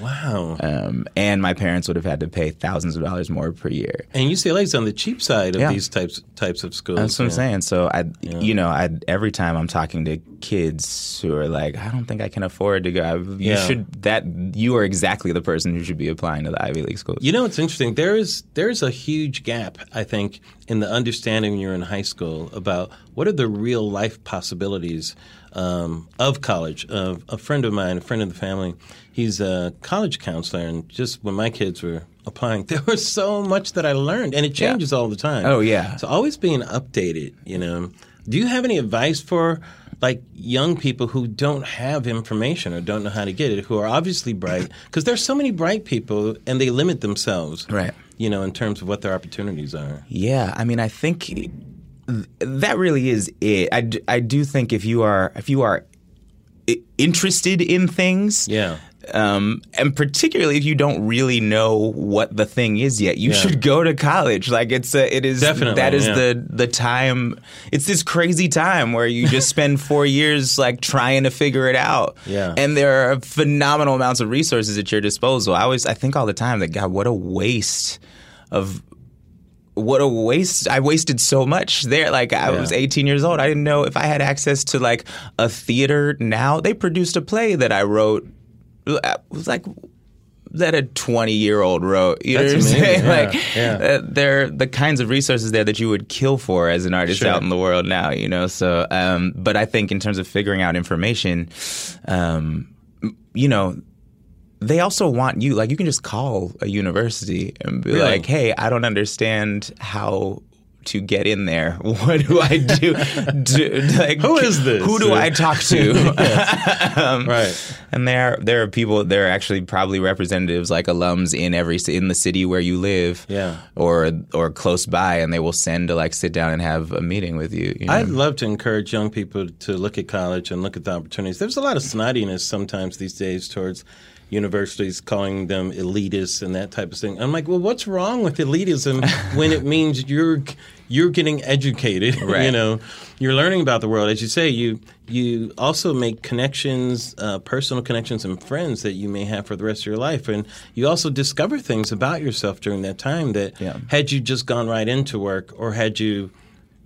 wow. um, and my parents would have had to pay thousands of dollars more per year. and UCLA's on the cheap side of Yeah. these types types of schools. That's what I'm saying. So I, you know, I every time I'm talking to kids who are like, I don't think I can afford to go. You Yeah. should that you are exactly the person who should be applying to the Ivy League schools. You know, it's interesting. There is there's a huge gap, I think, in the understanding when you're in high school about what are the real life possibilities um, of college. Uh, a friend of mine, a friend of the family, he's a college counselor, and just when my kids were applying, there was so much that I learned, and it changes all the time. Oh, yeah. so always being updated. You know, do you have any advice for? Like young people who don't have information or don't know how to get it, who are obviously bright, because there's so many bright people and they limit themselves Right. you know, in terms of what their opportunities are. Yeah, I mean, I think th- that really is it. I, d- I do think if you are if you are i- interested in things, Yeah. Um, and particularly if you don't really know what the thing is yet, you Yeah. should go to college. Like it's a, it is Definitely, that is yeah. the the time. It's this crazy time where you just spend four years like trying to figure it out. Yeah. and there are phenomenal amounts of resources at your disposal. I always I think all the time that God, what a waste of what a waste i wasted so much there like i Yeah. was 18 years old i didn't know if i had access to like a theater now they produced a play that i wrote was like that a 20 year old wrote you That's know what i'm saying Yeah, like yeah. uh, they're the kinds of resources there that you would kill for as an artist Sure. out in the world now you know so um but i think in terms of figuring out information um you know they also want you like you can just call a university and be Really? like hey i don't understand how to get in there what do i do, do like, Who is this? who do i talk to um, Right. and there there are people there are actually probably representatives like alums in every in the city where you live Yeah. or or close by and they will send to like sit down and have a meeting with you, you know? I'd love to encourage young people to look at college and look at the opportunities. There's a lot of snottiness sometimes these days towards universities calling them elitists and that type of thing. I'm like, well, what's wrong with elitism when it means you're you're getting educated? you know, you're learning about the world. As you say, you you also make connections, uh, personal connections, and friends that you may have for the rest of your life, and you also discover things about yourself during that time that Yeah. had you just gone right into work or had you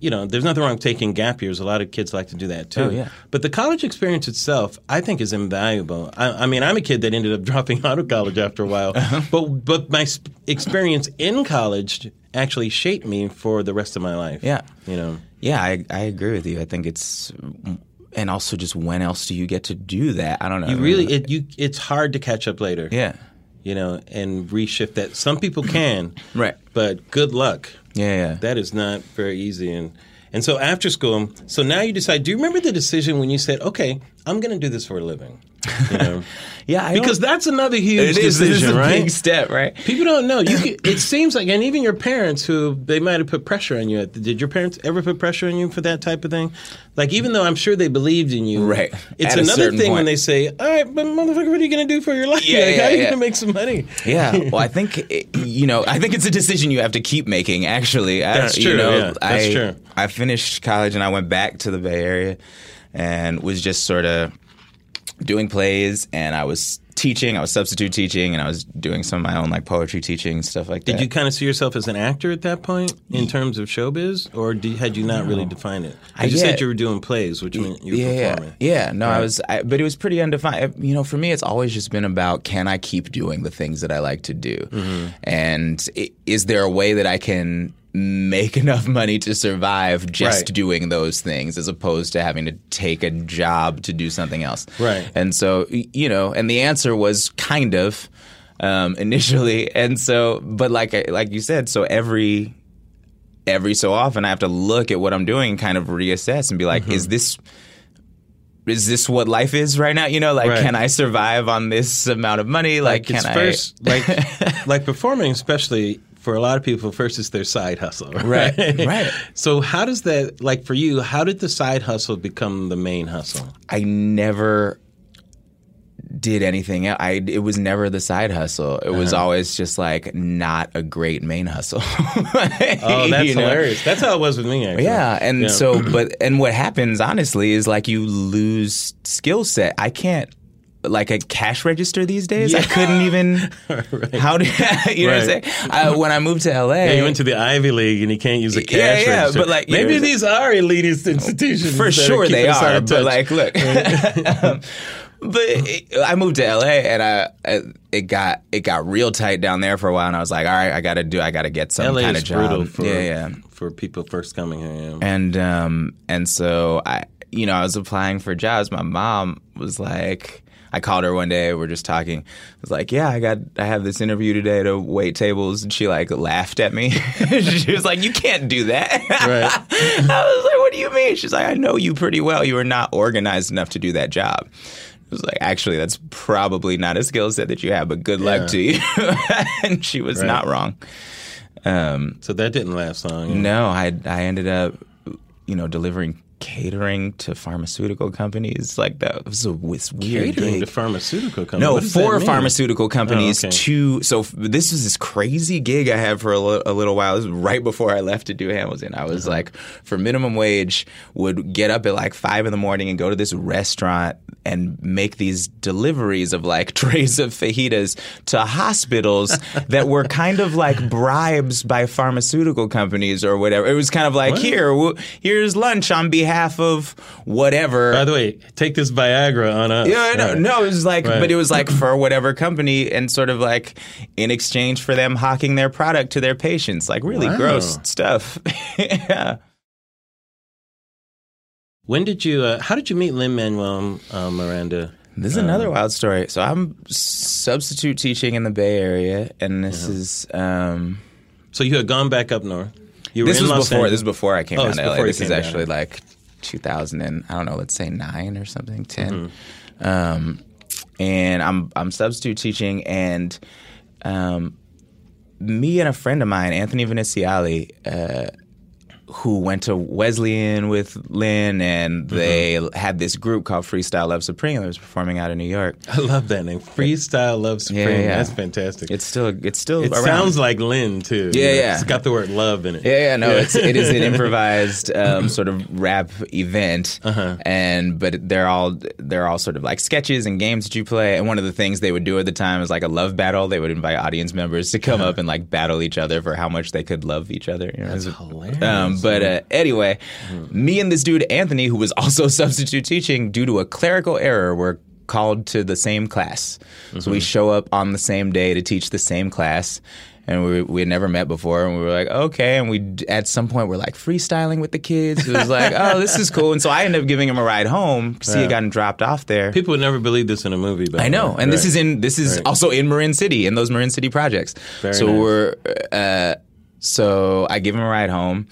you know, there's nothing wrong with taking gap years. A lot of kids like to do that too. Oh, yeah. But the college experience itself, I think, is invaluable. I, I mean, I'm a kid that ended up dropping out of college after a while, Uh-huh. but but my experience in college actually shaped me for the rest of my life. Yeah. you know. Yeah, I, I agree with you. I think it's, and also just when else do you get to do that? I don't know. You really, it, you, it's hard to catch up later. yeah, you know, and reshift that. Some people can, Right. But good luck. yeah, yeah. That is not very easy. And and so after school, so now you decide. Do you remember the decision when you said, "Okay, I'm going to do this for a living"? You know, yeah, I because don't- that's another huge it is, it is decision, a right? big step, right? People don't know. You could, it seems like, and even your parents, who they might have put pressure on you. Did your parents ever put pressure on you for that type of thing? Like, even though I'm sure they believed in you, Right. It's At another certain thing when they say, "All right, but motherfucker, what are you going to do for your life? Yeah, like, yeah, how are you yeah. going to make some money?" Yeah, well, I think it- you know, I think it's a decision you have to keep making. Actually, I, That's you true, know, yeah, that's I, true. I finished college and I went back to the Bay Area, and was just sort of doing plays, and I was teaching. I was substitute teaching, and I was doing some of my own like poetry teaching stuff like that. Did you kind of see yourself as an actor at that point in terms of showbiz, or did, had you not really defined it? I- just said you were doing plays, which meant you were yeah, performing. Yeah, yeah. No, I was, I, but it was pretty undefined. You know, for me, it's always just been about can I keep doing the things that I like to do, Mm-hmm. and is there a way that I can make enough money to survive just Right. doing those things as opposed to having to take a job to do something else Right. and so you know and the answer was kind of um, initially and so but like like you said so every every so often I have to look at what I'm doing and kind of reassess and be like, Mm-hmm. is this is this what life is right now? You know, like Right. can I survive on this amount of money? Like, Like, can it's I first, like, like performing, especially for a lot of people, first it's their side hustle, right? Right, right. So how does that, like, for you, how did the side hustle become the main hustle? I never did anything. I it was never the side hustle. It Uh-huh. was always just like not a great main hustle. Oh, that's You know? hilarious. That's how it was with me. Actually. Yeah, and Yeah. so but and what happens honestly is like you lose skill set. I can't like a cash register these days. I couldn't even. How do you know what I'm saying? I, when I moved to LA, Yeah, you went to the Ivy League and you can't use a cash Yeah, yeah, register. but, like, maybe these are elitist institutions. for sure they are. But touch. like, look, um, but it, I moved to LA and I, I it got it got real tight down there for a while, and I was like, all right, I got to do, I got to get some LA kind of job. for yeah, yeah. for people first coming here. Yeah. And um and so I you know I was applying for jobs. My mom was like. I called her one day. We're just talking. I was like, "Yeah, I got. I have this interview today to wait tables," and she like laughed at me. she was like, "You can't do that." Right. I was like, "What do you mean?" She's like, "I know you pretty well. You are not organized enough to do that job." I was like, "Actually, that's probably not a skill set that you have, but good luck to you." and she was Right. not wrong. Um, So that didn't last long. no, I I ended up, you know, delivering catering to pharmaceutical companies. Like that was a was weird. Catering gig. to pharmaceutical companies. No, for pharmaceutical companies Oh, okay. to. So f- this was this crazy gig I had for a, li- a little while. This was right before I left to do Hamilton. I Uh-huh. was like, for minimum wage, would get up at like five in the morning and go to this restaurant and make these deliveries of like trays of fajitas to hospitals that were kind of like bribes by pharmaceutical companies or whatever. It was kind of like What? here, w- here's lunch on behalf of whatever. By the way, take this Viagra on us. Yeah, no, Right. no, it was like, Right. but it was like for whatever company, and sort of like in exchange for them hawking their product to their patients, like really Wow. gross stuff. yeah. When did you? Uh, how did you meet Lin Manuel uh, Miranda? This is another wild story. So I'm substitute teaching in the Bay Area, and this is um, So you had gone back up north. You were this in was Los before. Angeles. This is before I came Oh, it's to LA. This is actually like 2000 and I don't know, let's say nine or something, 10 Mm-hmm. Um, and I'm I'm substitute teaching, and um, me and a friend of mine, Anthony Veneziale, uh, who went to Wesleyan with Lin, and Mm-hmm. they had this group called Freestyle Love Supreme that was performing out in New York. I love that name. Freestyle Love Supreme. Yeah, yeah. That's fantastic. It's still it's still it around. sounds like Lin too. Yeah, You know, yeah. It's got the word love in it. Yeah, yeah, no, it's it is an improvised um, sort of rap event, Uh-huh. and but they're all they're all sort of like sketches and games that you play. And one of the things they would do at the time is like a love battle. They would invite audience members to come up and like battle each other for how much they could love each other. You know? That's hilarious. Um, but uh, anyway, me and this dude Anthony, who was also substitute teaching due to a clerical error, were called to the same class. So we show up on the same day to teach the same class. And we, we had never met before, and we were like, okay. And we at some point we're like freestyling with the kids. It was like, oh, this is cool. And so I ended up giving him a ride home because he had gotten dropped off there. People would never believe this in a movie. but I know, and this is in this is Right. also in Marin City in those Marin City projects. Very so nice. we're uh, so I give him a ride home,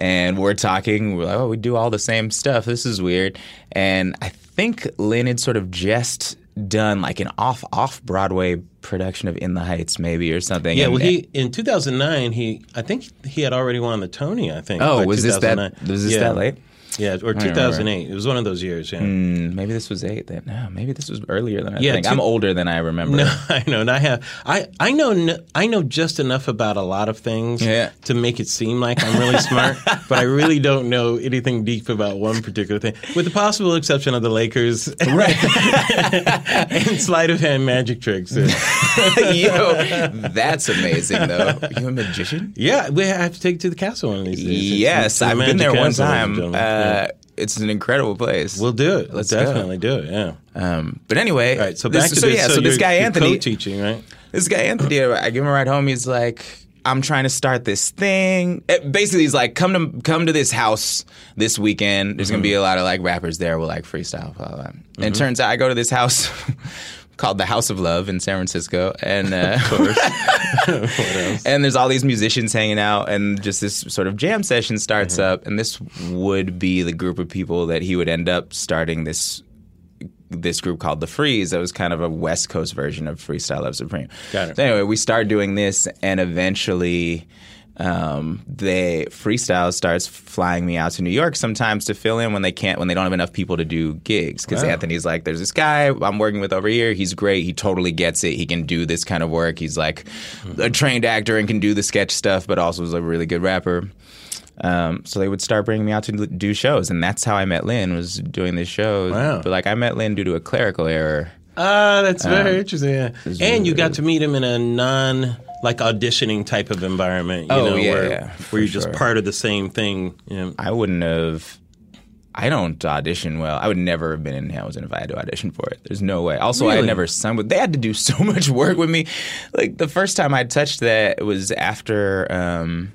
and we're talking. We're like, oh, we do all the same stuff. This is weird. And I think Lin had sort of just done like an off off Broadway production of In the Heights, maybe or something. Yeah, And- well, he in 2009, he I think he had already won the Tony. I think. Oh, was this that? 2009. Was this yeah. that late? Yeah, or 2008. It was one of those years. Yeah. Mm, maybe this was eight. Then no, maybe this was earlier than I Yeah, think. two- I'm older than I remember. No, I know, and I have, I, I know, I know just enough about a lot of things Yeah. to make it seem like I'm really smart, but I really don't know anything deep about one particular thing, with the possible exception of the Lakers, right? and sleight of hand magic tricks. Yo, that's amazing though. You a magician? yeah, we have to take it to the castle one of these days. Yes, I've been there one Castle, ladies and time. gentlemen. Uh, It's an incredible place. We'll do it. Let's go. definitely do it. Yeah. um, but anyway, All right. So this- back to so this. yeah, so, this you're- guy Anthony, co-teaching, right? this guy Anthony, I give him a ride home. He's like, I'm trying to start this thing. Eh, Basically, he's like, come to come to this house this weekend. There's gonna be a lot of like rappers there with like freestyle. Blah, blah, blah. And it turns out I go to this house. Called the House of Love in San Francisco, and uh, and there's all these musicians hanging out, and just this sort of jam session starts Mm-hmm. up, and this would be the group of people that he would end up starting this this group called the Freeze. That was kind of a West Coast version of Freestyle Love Supreme. Got it. So anyway, we start doing this, and eventually. Um, they freestyle starts flying me out to New York sometimes to fill in when they can't when they don't have enough people to do gigs because Wow. Anthony's like there's this guy I'm working with over here he's great he totally gets it he can do this kind of work he's like a trained actor and can do the sketch stuff but also is a really good rapper um, so they would start bringing me out to do shows, and that's how I met Lin. Was doing these shows. Wow. But like I met Lin due to a clerical error. Ah, that's very interesting. Yeah. And you got to meet him in a non like auditioning type of environment. You Oh, know, yeah, where, yeah, where you're just part of the same thing. You know. I wouldn't have. I don't audition well. I would never have been in Hamilton if I had to audition for it. There's no way. Also, I Really? had never sung with. They had to do so much work with me. Like the first time I touched that was after um,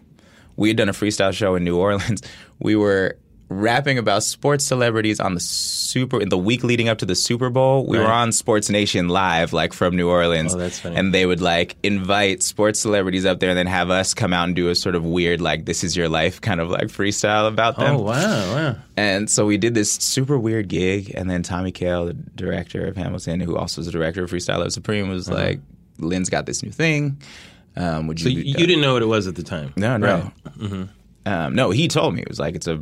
we had done a freestyle show in New Orleans. We were rapping about sports celebrities on the super in the week leading up to the Super Bowl. We were on Sports Nation live, like from New Orleans. Oh, that's funny. And they would like invite sports celebrities up there and then have us come out and do a sort of weird like this is your life kind of like freestyle about them. Oh wow, wow. And so we did this super weird gig, and then Tommy Kail, the director of Hamilton, who also is the director of Freestyle Love Supreme, was like, "Lin's got this new thing. Um, would So you?" you, you didn't know what it was at the time. No, no. Right. Mm-hmm. Um, no, he told me it was like it's a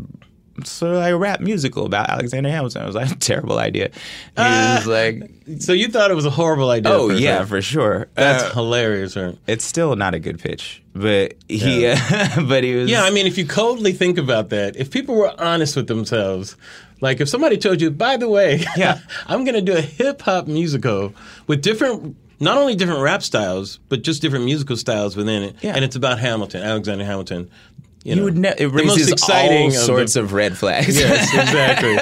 sort of like a rap musical about Alexander Hamilton. I was like, a terrible idea. He was like, So you thought it was a horrible idea? "Oh first, yeah, for sure." that's Uh, hilarious. Right? it's still not a good pitch, but he, but he was. Yeah, I mean, if you coldly think about that, if people were honest with themselves, like if somebody told you, by the way, Yeah. I'm going to do a hip hop musical with different, not only different rap styles, but just different musical styles within it, Yeah. and it's about Hamilton, Alexander Hamilton. You, you would ne- it raises exciting all of the- sorts of red flags. Yes, exactly.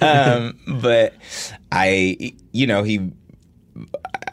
um, but I, you know, he.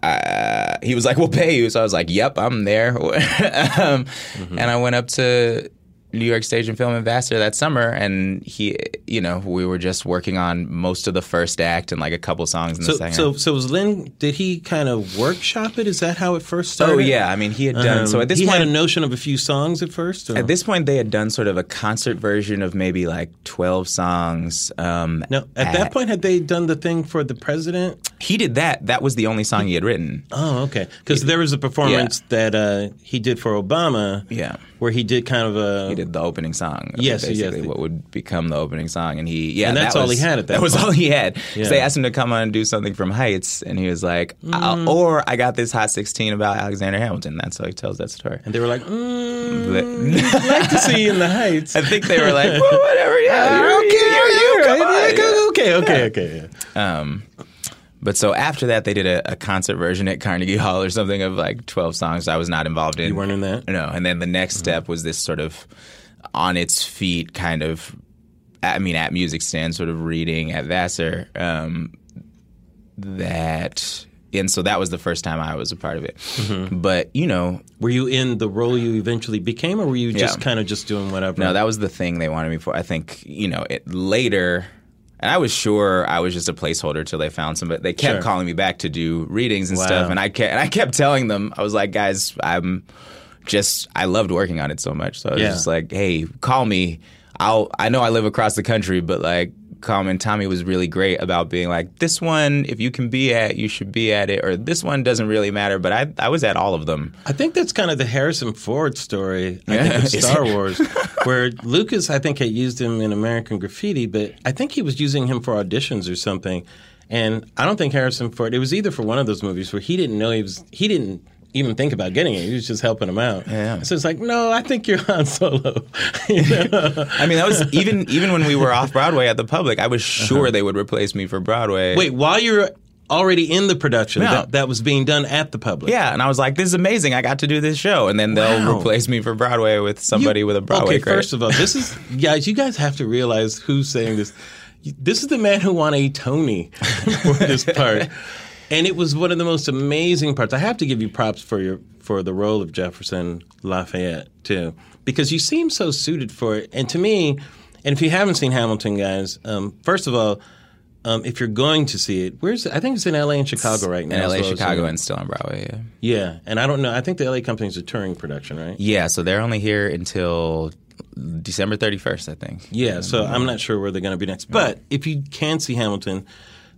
Uh, he was like, "We'll pay you." So I was like, "Yep, I'm there." um, And I went up to New York Stage and Film at Vassar that summer, and he, you know, we were just working on most of the first act and like a couple songs in the so, second. so, so was Lin? Did he kind of workshop it? Is that how it first started? oh yeah, I mean, he had done. so Um, at this he point, had a notion of a few songs at first. Or? At this point, they had done sort of a concert version of maybe like 12 songs. Um, no, at that point, had they done the thing for the president? He did that. That was the only song he had written. Oh, okay. Because there was a performance that uh, he did for Obama. Yeah. Where he did kind of a. He did the opening song. Yes, yes. basically what would become the opening song, and he yeah, And that's that all he had at that was point. all he had. Yeah. They asked him to come on and do something from Heights, and he was like, Mm. "Uh, "Or I got this Hot 16 about Alexander Hamilton." That's how he tells that story. And they were like, mm, I'd like to see you in the Heights. I think they were like, well, "Whatever, yeah, you're, okay, you're, you, all come right, on." okay, okay, okay. yeah. Um, but so after that, they did a, a concert version at Carnegie Hall or something of like 12 songs I was not involved in. You weren't in that? No. And then the next step was this sort of on its feet kind of, I mean, at Music Stand sort of reading at Vassar. Um, that, and so that was the first time I was a part of it. Mm-hmm. But, you know, Were you in the role you eventually became, or were you just Yeah. kind of just doing whatever? No, that was the thing they wanted me for. I think you know it later, and I was sure I was just a placeholder till they found somebody. They kept Sure. calling me back to do readings and Wow. stuff, and I kept and I kept telling them I was like, guys, I'm just I loved working on it so much, so I was Yeah. just like, hey, call me. I'll I know I live across the country, but like. Call me. And Tommy was really great about being like, this one, if you can be at, you should be at it, or this one doesn't really matter. But I, I was at all of them. I think that's kind of the Harrison Ford story. I Yeah. think of Star? Wars, where Lucas, I think, had used him in American Graffiti, but I think he was using him for auditions or something. And I don't think Harrison Ford. It was either for one of those movies where he didn't know he was. He didn't even think about getting it. He was just helping him out. Yeah. So it's like, no, I think you're Han Solo. You know? I mean, that was even even when we were off Broadway at the public, I was sure they would replace me for Broadway. Uh-huh. Wait, while you're already in the production Yeah. that, that was being done at the public. Yeah, and I was like, "This is amazing! I got to do this show." And then they'll Wow. replace me for Broadway with somebody You- with a Broadway Okay, credit. first of all, this is guys. You guys have to realize who's saying this. This is the man who won a Tony for this part, and it was one of the most amazing parts. I have to give you props for your for the role of Jefferson Lafayette too, because you seem so suited for it. And to me, and if you haven't seen Hamilton, guys, um, first of all. Um, if you're going to see it, where's it? I think it's in L.A. and Chicago right now. in LA, well Chicago, and still on Broadway. Yeah. yeah, and I don't know. I think the L.A. company's a touring production, right? yeah, so they're only here until December thirty first, I think. Yeah, so I'm not sure where they're going to be next. But if you can see Hamilton,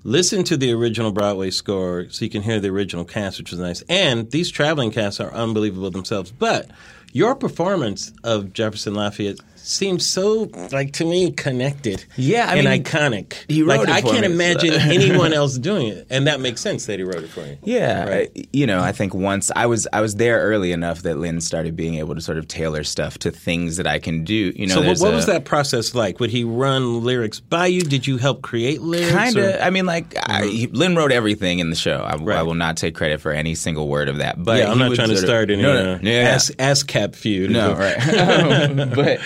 listen to the original Broadway score so you can hear the original cast, which was nice. And these traveling casts are unbelievable themselves. But your performance of Jefferson Lafayette seems so like to me connected. Yeah, I and mean, iconic. he wrote like it I can't me, so- imagine anyone else doing it, and that makes sense that he wrote it for you. Yeah, Right. I- you know, I think once I was I was there early enough that Lin started being able to sort of tailor stuff to things that I can do. You know, So what, what a- was that process like? Would he run lyrics by you? Did you help create lyrics? Kind Mm-hmm. of. I mean, like I, he- Lin wrote everything in the show. I, Right. I will not take credit for any single word of that. But Yeah, I'm not trying to sort of- start any no, uh, no, yeah, yeah. ass, ass cap feud. No, right. But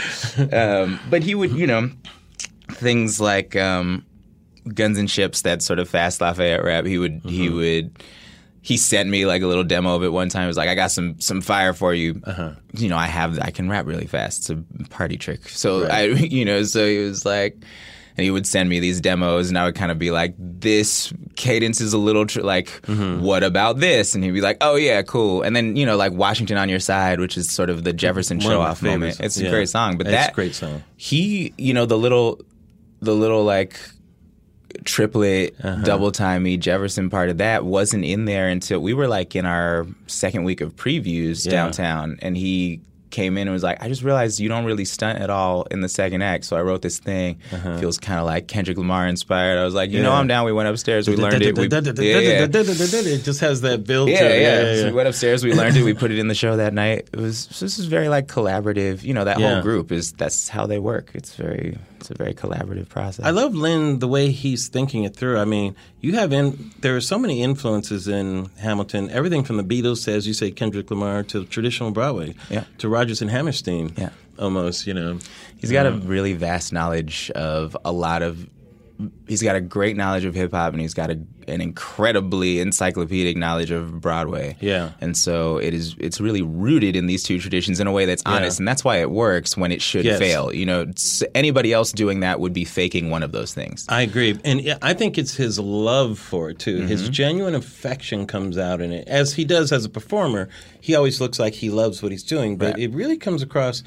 um, but he would, you know, things like um, Guns and Ships, that sort of fast Lafayette rap. He would Mm-hmm. he would he sent me like a little demo of it one time. He was like, "I got some some fire for you." Uh-huh. You know, I have I can rap really fast. It's a party trick. So I, you know, so he was like. And he would send me these demos, and I would kind of be like, "This cadence is a little tr- like, Mm-hmm. what about this?" And he'd be like, "Oh yeah, cool." And then you know, like Washington on Your Side, which is sort of the Jefferson show off moment. It's a great song, but It's that a great song. he, you know, the little, the little like triplet Uh-huh. double timey Jefferson part of that wasn't in there until we were like in our second week of previews Yeah. downtown, and he came in and was like, "I just realized you don't really stunt at all in the second act, so I wrote this thing. Feels kind of like Kendrick Lamar inspired." I was like, "You know, Uh-huh. I'm down." We went upstairs, we learned it. We, yeah, yeah. It just has that build Yeah, yeah. So we went upstairs. We learned it. We put it in the show that night. It was so this is very like collaborative. You know, that Yeah. whole group is that's how they work. It's very it's a very collaborative process. I love Lin the way he's thinking it through. I mean, you have in there are so many influences in Hamilton. Everything from the Beatles as you say, Kendrick Lamar to traditional Broadway, Yeah. to Rodgers and Hammerstein, Yeah. almost. You know, He's got a um, really vast knowledge of a lot of. He's got a great knowledge of hip hop, and he's got a, an incredibly encyclopedic knowledge of Broadway. Yeah. and so it is. It's really rooted in these two traditions in a way that's honest, and that's why it works when it should Yes. fail. You know, anybody else doing that would be faking one of those things. I agree, and I think it's his love for it too. His mm-hmm. genuine affection comes out in it, as he does as a performer. He always looks like he loves what he's doing, but Right. it really comes across.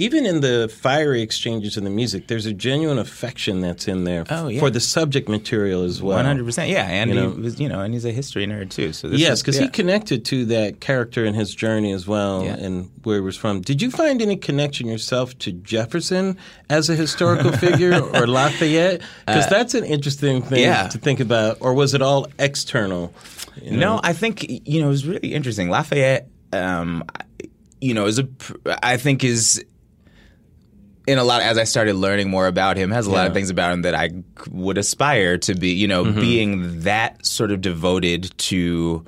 Even in the fiery exchanges in the music, there's a genuine affection that's in there Oh, yeah. for the subject material as well. One hundred percent, yeah. And You he was, you know, and he's a history nerd too. So this Yes, because yeah. he connected to that character and his journey as well, Yeah. and where he was from. Did you find any connection yourself to Jefferson as a historical figure or Lafayette? Because that's an interesting thing Uh, to think about. Or was it all external? you know? No, I think you know it was really interesting. Lafayette, um, you know, is a I think is in a lot as I started learning more about him has a lot of things about him that I would aspire to be. You know, Mm-hmm. being that sort of devoted to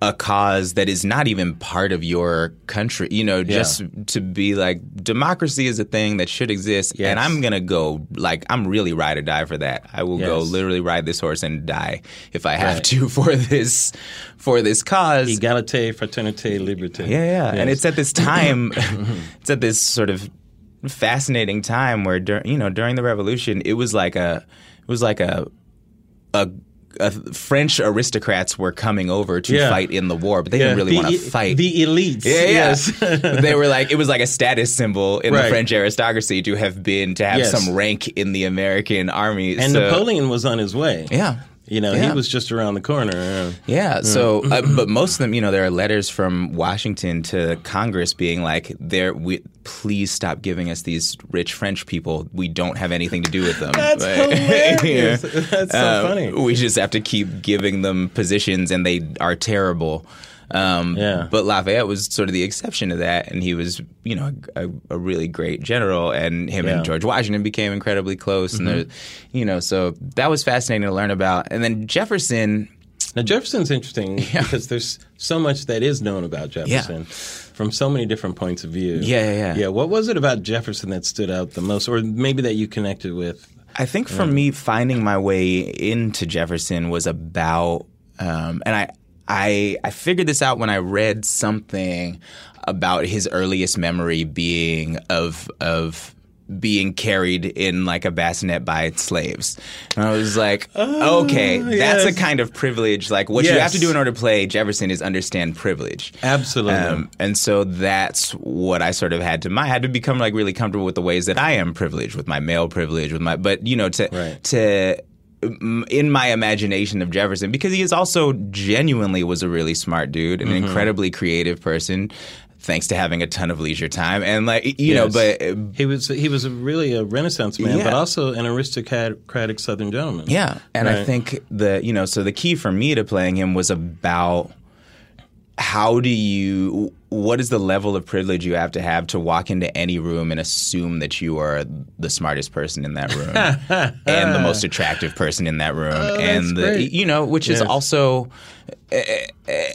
a cause that is not even part of your country. You know, just to be like democracy is a thing that should exist, Yes. and I'm gonna go like I'm really ride or die for that. I will go literally ride this horse and die if I have Right. to for this for this cause. Egalite, fraternité, liberté. Yeah, yeah. And it's at this time, it's at this sort of fascinating time where, dur- you know, during the revolution, it was like a, it was like a, a, a French aristocrats were coming over to Yeah. fight in the war, but they Yeah, didn't really want to fight. The elites. yeah, yeah. Yes. they were like it was like a status symbol in the French aristocracy to have been to have Yes. some rank in the American army. and So- Napoleon was on his way. yeah, You know, Yeah. he was just around the corner. yeah. Yeah. So, uh, but most of them, you know, there are letters from Washington to Congress being like, "There, we please stop giving us these rich French people. We don't have anything to do with them." That's Like, hilarious. That's so Um, funny. We just have to keep giving them positions, and they are terrible. Um, Yeah. But Lafayette was sort of the exception to that, and he was, you know, a, a really great general, and him Yeah. and George Washington became incredibly close, and there, you know, so that was fascinating to learn about. And then Jefferson. Now Jefferson's interesting because there's so much that is known about Jefferson from so many different points of view. Yeah, yeah, yeah. Yeah. What was it about Jefferson that stood out the most, or maybe that you connected with? I think for me, finding my way into Jefferson was about, um, and I, I, I figured this out when I read something about his earliest memory being of of being carried in like a bassinet by slaves. And I was like, okay, that's a kind of privilege. Like what you have to do in order to play Jefferson is understand privilege. Absolutely. Um, and so that's what I sort of had to. I had to become like really comfortable with the ways that I am privileged, with my male privilege, with my. But you know, to Right. to in my imagination of Jefferson, because he is also genuinely was a really smart dude, an incredibly creative person. thanks to having a ton of leisure time and like you know but uh, He was he was a really a Renaissance man, Yeah. but also an aristocratic Southern gentleman. Yeah, and I think the you know so the key for me to playing him was about how do you what is the level of privilege you have to have to walk into any room and assume that you are the smartest person in that room and the most attractive person in that room Oh, and the great. you know which is Yes. also eh, eh, eh,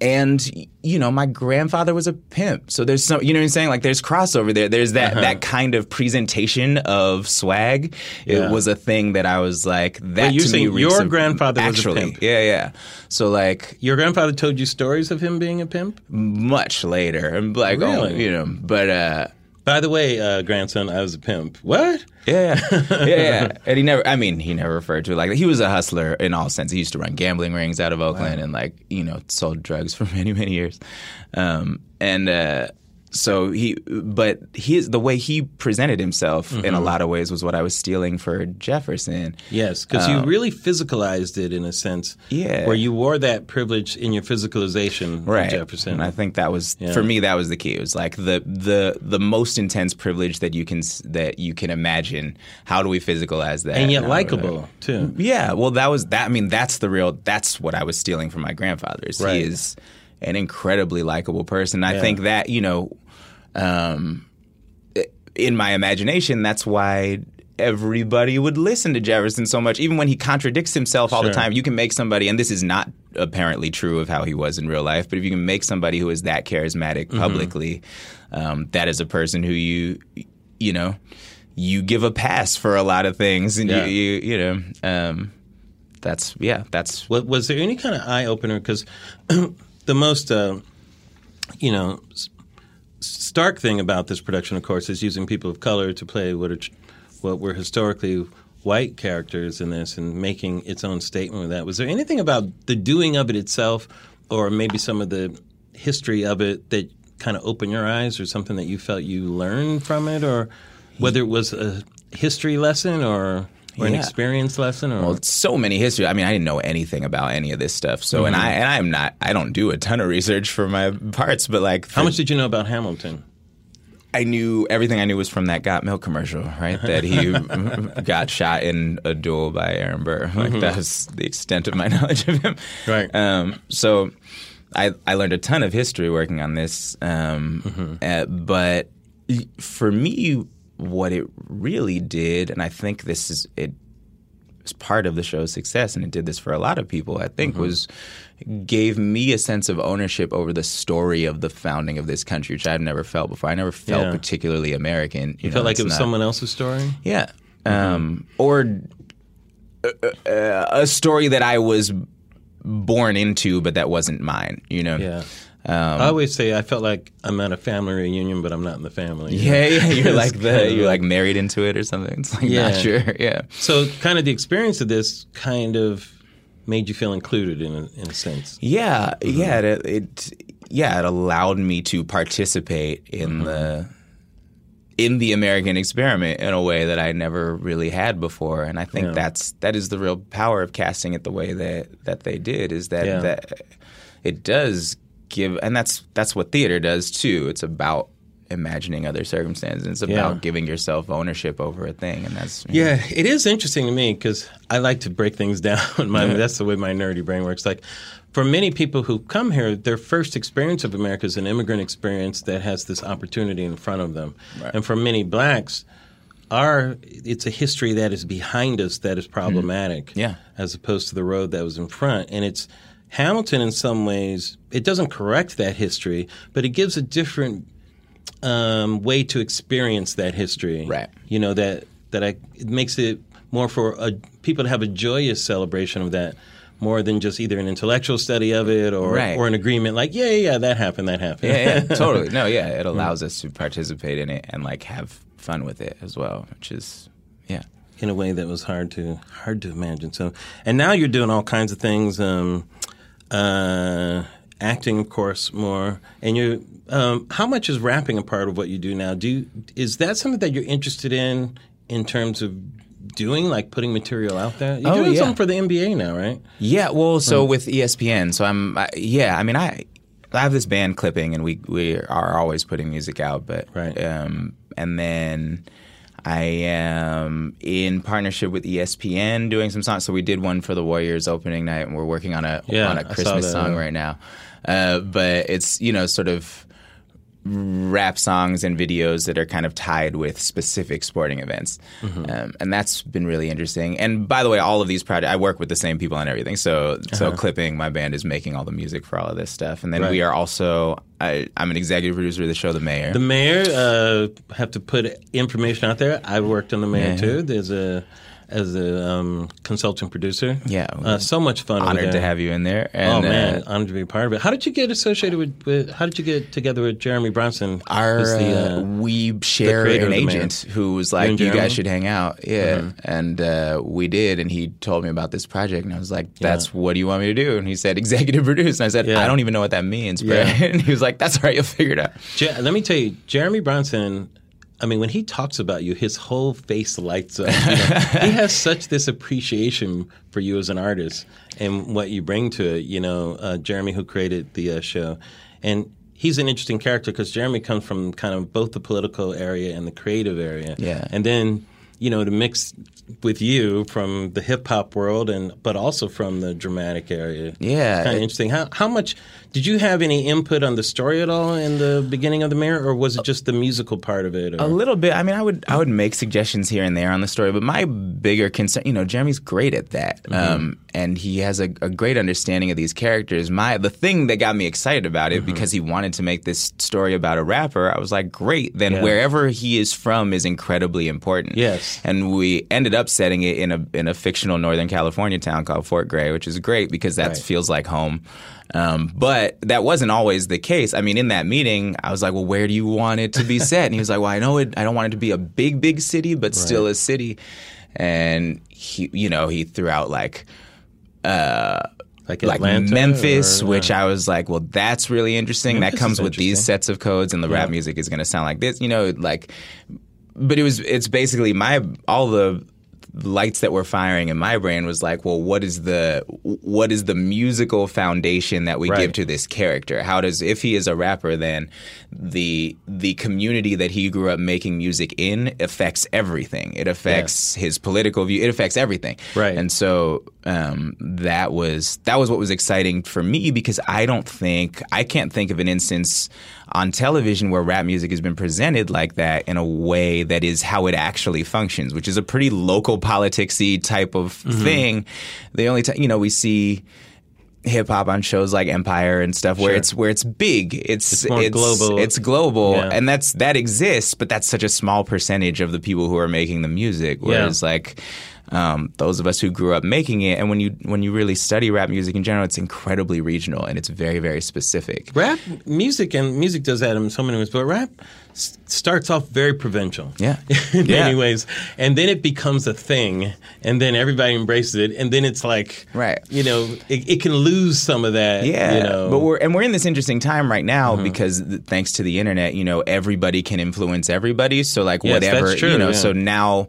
and you know my grandfather was a pimp so there's some you know what i'm saying like there's crossover there there's that that kind of presentation of swag Uh-huh. Yeah. it was a thing that i was like that to me saying your grandfather was a actually pimp? yeah yeah so like Your grandfather told you stories of him being a pimp. much later i'm like oh you know but uh By the way, uh, grandson, I was a pimp. What? Yeah, yeah, yeah. And he never, I mean, he never referred to it like that. He was a hustler in all sense. He used to run gambling rings out of Oakland and like, you know, sold drugs for many, many years. Um, and, uh, so he, but his the way he presented himself in a lot of ways was what I was stealing for Jefferson. Yes, because you really physicalized it in a sense. Um, Yeah. Where you wore that privilege in your physicalization right. Jefferson. And I think that was Yeah. for me that was the key. It was like the the the most intense privilege that you can that you can imagine. How do we physicalize that? and yet How do we- likable, too. Yeah, well, that was that. I mean, that's the real. That's what I was stealing from my grandfather's. Right. He is an incredibly likable person. I Yeah. think that you know, um, in my imagination, that's why everybody would listen to Jefferson so much, even when he contradicts himself all the time. You can make somebody, and this is not apparently true of how he was in real life, but if you can make somebody who is that charismatic Mm-hmm. publicly, um, that is a person who you, you know. You give a pass for a lot of things, and Yeah. you, you, you know, um, that's yeah, that's Was, was there any kind of eye opener? Because the most, uh, you know, stark thing about this production, of course, is using people of color to play what are what were historically white characters in this, and making its own statement with that. Was there anything about the doing of it itself, or maybe some of the history of it that kind of opened your eyes, or something that you felt you learned from it, or whether it was a history lesson or or an experience lesson, or well, so many history. I mean, I didn't know anything about any of this stuff. So, and Mm-hmm. I and I'm not. I don't do a ton of research for my parts, but like, how much did you know about Hamilton? I knew everything I knew was from that Got Milk commercial, right? That he got shot in a duel by Aaron Burr. Like that was the extent of my knowledge of him. Mm-hmm. Right. Um, so I I learned a ton of history working on this. Um, Mm-hmm. uh, but for me, what it really did, and I think this is it was part of the show's success, and it did this for a lot of people. I think Mm-hmm. was gave me a sense of ownership over the story of the founding of this country, which I've never felt before. I never felt Yeah. particularly American. You, You felt like it was not- someone else's story? yeah, um, or uh, uh, a story that I was born into, but that wasn't mine. You know. Yeah. Um, I always say I felt like I'm at a family reunion, but I'm not in the family. yeah, yeah, you're like the you're like married into it or something. It's like Yeah. not sure. Yeah. So, kind of the experience of this kind of made you feel included in a, in a sense. Yeah, yeah, it, it yeah, it allowed me to participate in the in the American experiment in a way that I never really had before, and I think Yeah. that's that is the real power of casting it the way that that they did is that Yeah. that it does give, and that's that's what theater does too. It's about imagining other circumstances. It's about Yeah. giving yourself ownership over a thing, and that's Yeah, it is interesting to me because I like to break things down. my, That's the way my nerdy brain works. Like, for many people who come here, their first experience of America is an immigrant experience that has this opportunity in front of them. And for many blacks, our it's a history that is behind us that is mm-hmm. problematic. Yeah. as opposed to the road that was in front. And it's Hamilton in some ways. It doesn't correct that history, but it gives a different um, way to experience that history. Right. You know that that I, it makes it more for a, people to have a joyous celebration of that, more than just either an intellectual study of it or Right. or an agreement like yeah yeah yeah that happened that happened. yeah, yeah, totally. No, yeah, it allows us to participate in it and like have fun with it as well, which is yeah. in a way that was hard to hard to imagine. So, and now you're doing all kinds of things, um, uh, acting, of course, more. And you, um, how much is rapping a part of what you do now? Do you, is that something that you're interested in in terms of doing, like putting material out there? You're Oh, doing yeah. something for the NBA now, right? Yeah, well, so with E ESPN, so I'm I, yeah, I mean I I have this band clipping, and we we are always putting music out. But Right. um, and then I am in partnership with ESPN doing some songs. So we did one for the Warriors opening night, and we're working on a Yeah, on a Christmas song right now. Uh, but it's you know sort of rap songs and videos that are kind of tied with specific sporting events, Mm-hmm. um, and that's been really interesting. And by the way, all of these projects, I work with the same people and everything. So, so clipping, my band is making all the music for all of this stuff, and then Uh-huh. Right. we are also. I, I'm an executive producer of the show, The Mayor. The mayor uh, have to put information out there. I've worked on the mayor Yeah. too. There's a as a um, consultant producer. Yeah. uh, so much fun. Honored to have you in there. Oh man, uh, honored to be a part of it. How did you get associated with? with how did you get together with Jeremy Bronson? Our the, uh, uh, we share an agent who was like, and "You guys should hang out." Yeah, and uh, we did. And he told me about this project, and I was like, "That's what do you want me to do?" And he said, "Executive produce." And I said, Yeah. "I don't even know what that means." But Yeah. and he was like, "That's all right, you'll figure it out." Je- let me tell you, Jeremy Bronson. I mean, when he talks about you, his whole face lights up. You know? he has such this appreciation for you as an artist and what you bring to it. You know, uh, Jeremy, who created the uh, show, and he's an interesting character because Jeremy comes from kind of both the political area and the creative area. Yeah. and then you know to mix with you from the hip hop world and but also from the dramatic area. Yeah, kind of interesting. How how much did you have any input on the story at all in the beginning of the Mayor, or was it just the musical part of it? Or? A little bit. I mean, I would I would make suggestions here and there on the story, but my bigger concern, you know, Jeremy's great at that, um, and he has a, a great understanding of these characters. My the thing that got me excited about it because he wanted to make this story about a rapper. I was like, great. Then Yeah. wherever he is from is incredibly important. Yes. and we ended up setting it in a in a fictional Northern California town called Fort Gray, which is great because that Right. feels like home. Um, but that wasn't always the case. I mean, in that meeting, I was like, "Well, where do you want it to be set?" And he was like, "Well, I know it. I don't want it to be a big, big city, but still a city." And he, you know, he threw out like Uh, like like Memphis, or, uh, which I was like, well, that's really interesting. Memphis that comes with these sets of codes, and the rap music is going to sound like this, you know, like. But it was, it's basically my all the lights that were firing in my brain was like, well, what is the what is the musical foundation that we Right. give to this character? How does if he is a rapper, then the the community that he grew up making music in affects everything. It affects his political view. It affects everything. Right. And so um, that was that was what was exciting for me because I don't think I can't think of an instance on television where rap music has been presented like that in a way that is how it actually functions, which is a pretty local politicsy type of Mm-hmm. thing. The only time you know we see hip hop on shows like Empire and stuff where Sure. it's where it's big. It's It's more global. It's global, Yeah. and that's that exists, but that's such a small percentage of the people who are making the music. Whereas like um, those of us who grew up making it, and when you when you really study rap music in general, it's incredibly regional and it's very very specific. Rap music and music does that in so many ways, but rap s- starts off very provincial. Yeah. in Yeah. many ways, and then it becomes a thing, and then everybody embraces it, and then it's like, Right. You know, it, it can lose some of that. Yeah, you know, but we're and we're in this interesting time right now Mm-hmm. because th- thanks to the internet, you know, everybody can influence everybody. So like Yes, whatever, true, you know, yeah. so now,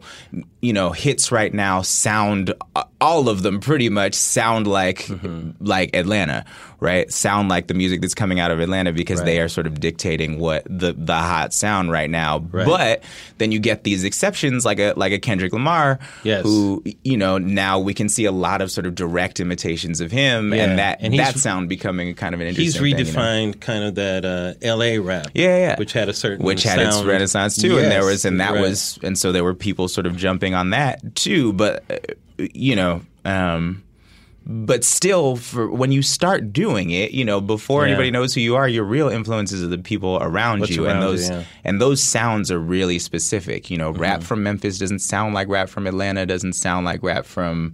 you know, hits right now sound all of them pretty much sound like Mm-hmm. like Atlanta, right? Sound like the music that's coming out of Atlanta because they are sort of dictating what the the hot sound right now. Right. But then you get these exceptions like a like a Kendrick Lamar, Yes. who you know now we can see a lot of sort of direct imitations of him, Yeah. and that And that sound becoming kind of an he's interesting thing, you know? redefined kind of that uh, L.A. rap. Yeah, yeah. which had a certain which had its renaissance too, and there was, and that right. was, and so there were people sort of jumping on that too. But uh, you know, um, but still, for when you start doing it, you know, before Yeah. anybody knows who you are, your real influences are the people around What's you, around and you, those yeah. and those sounds are really specific. You know, Mm-hmm. rap from Memphis doesn't sound like rap from Atlanta, doesn't sound like rap from.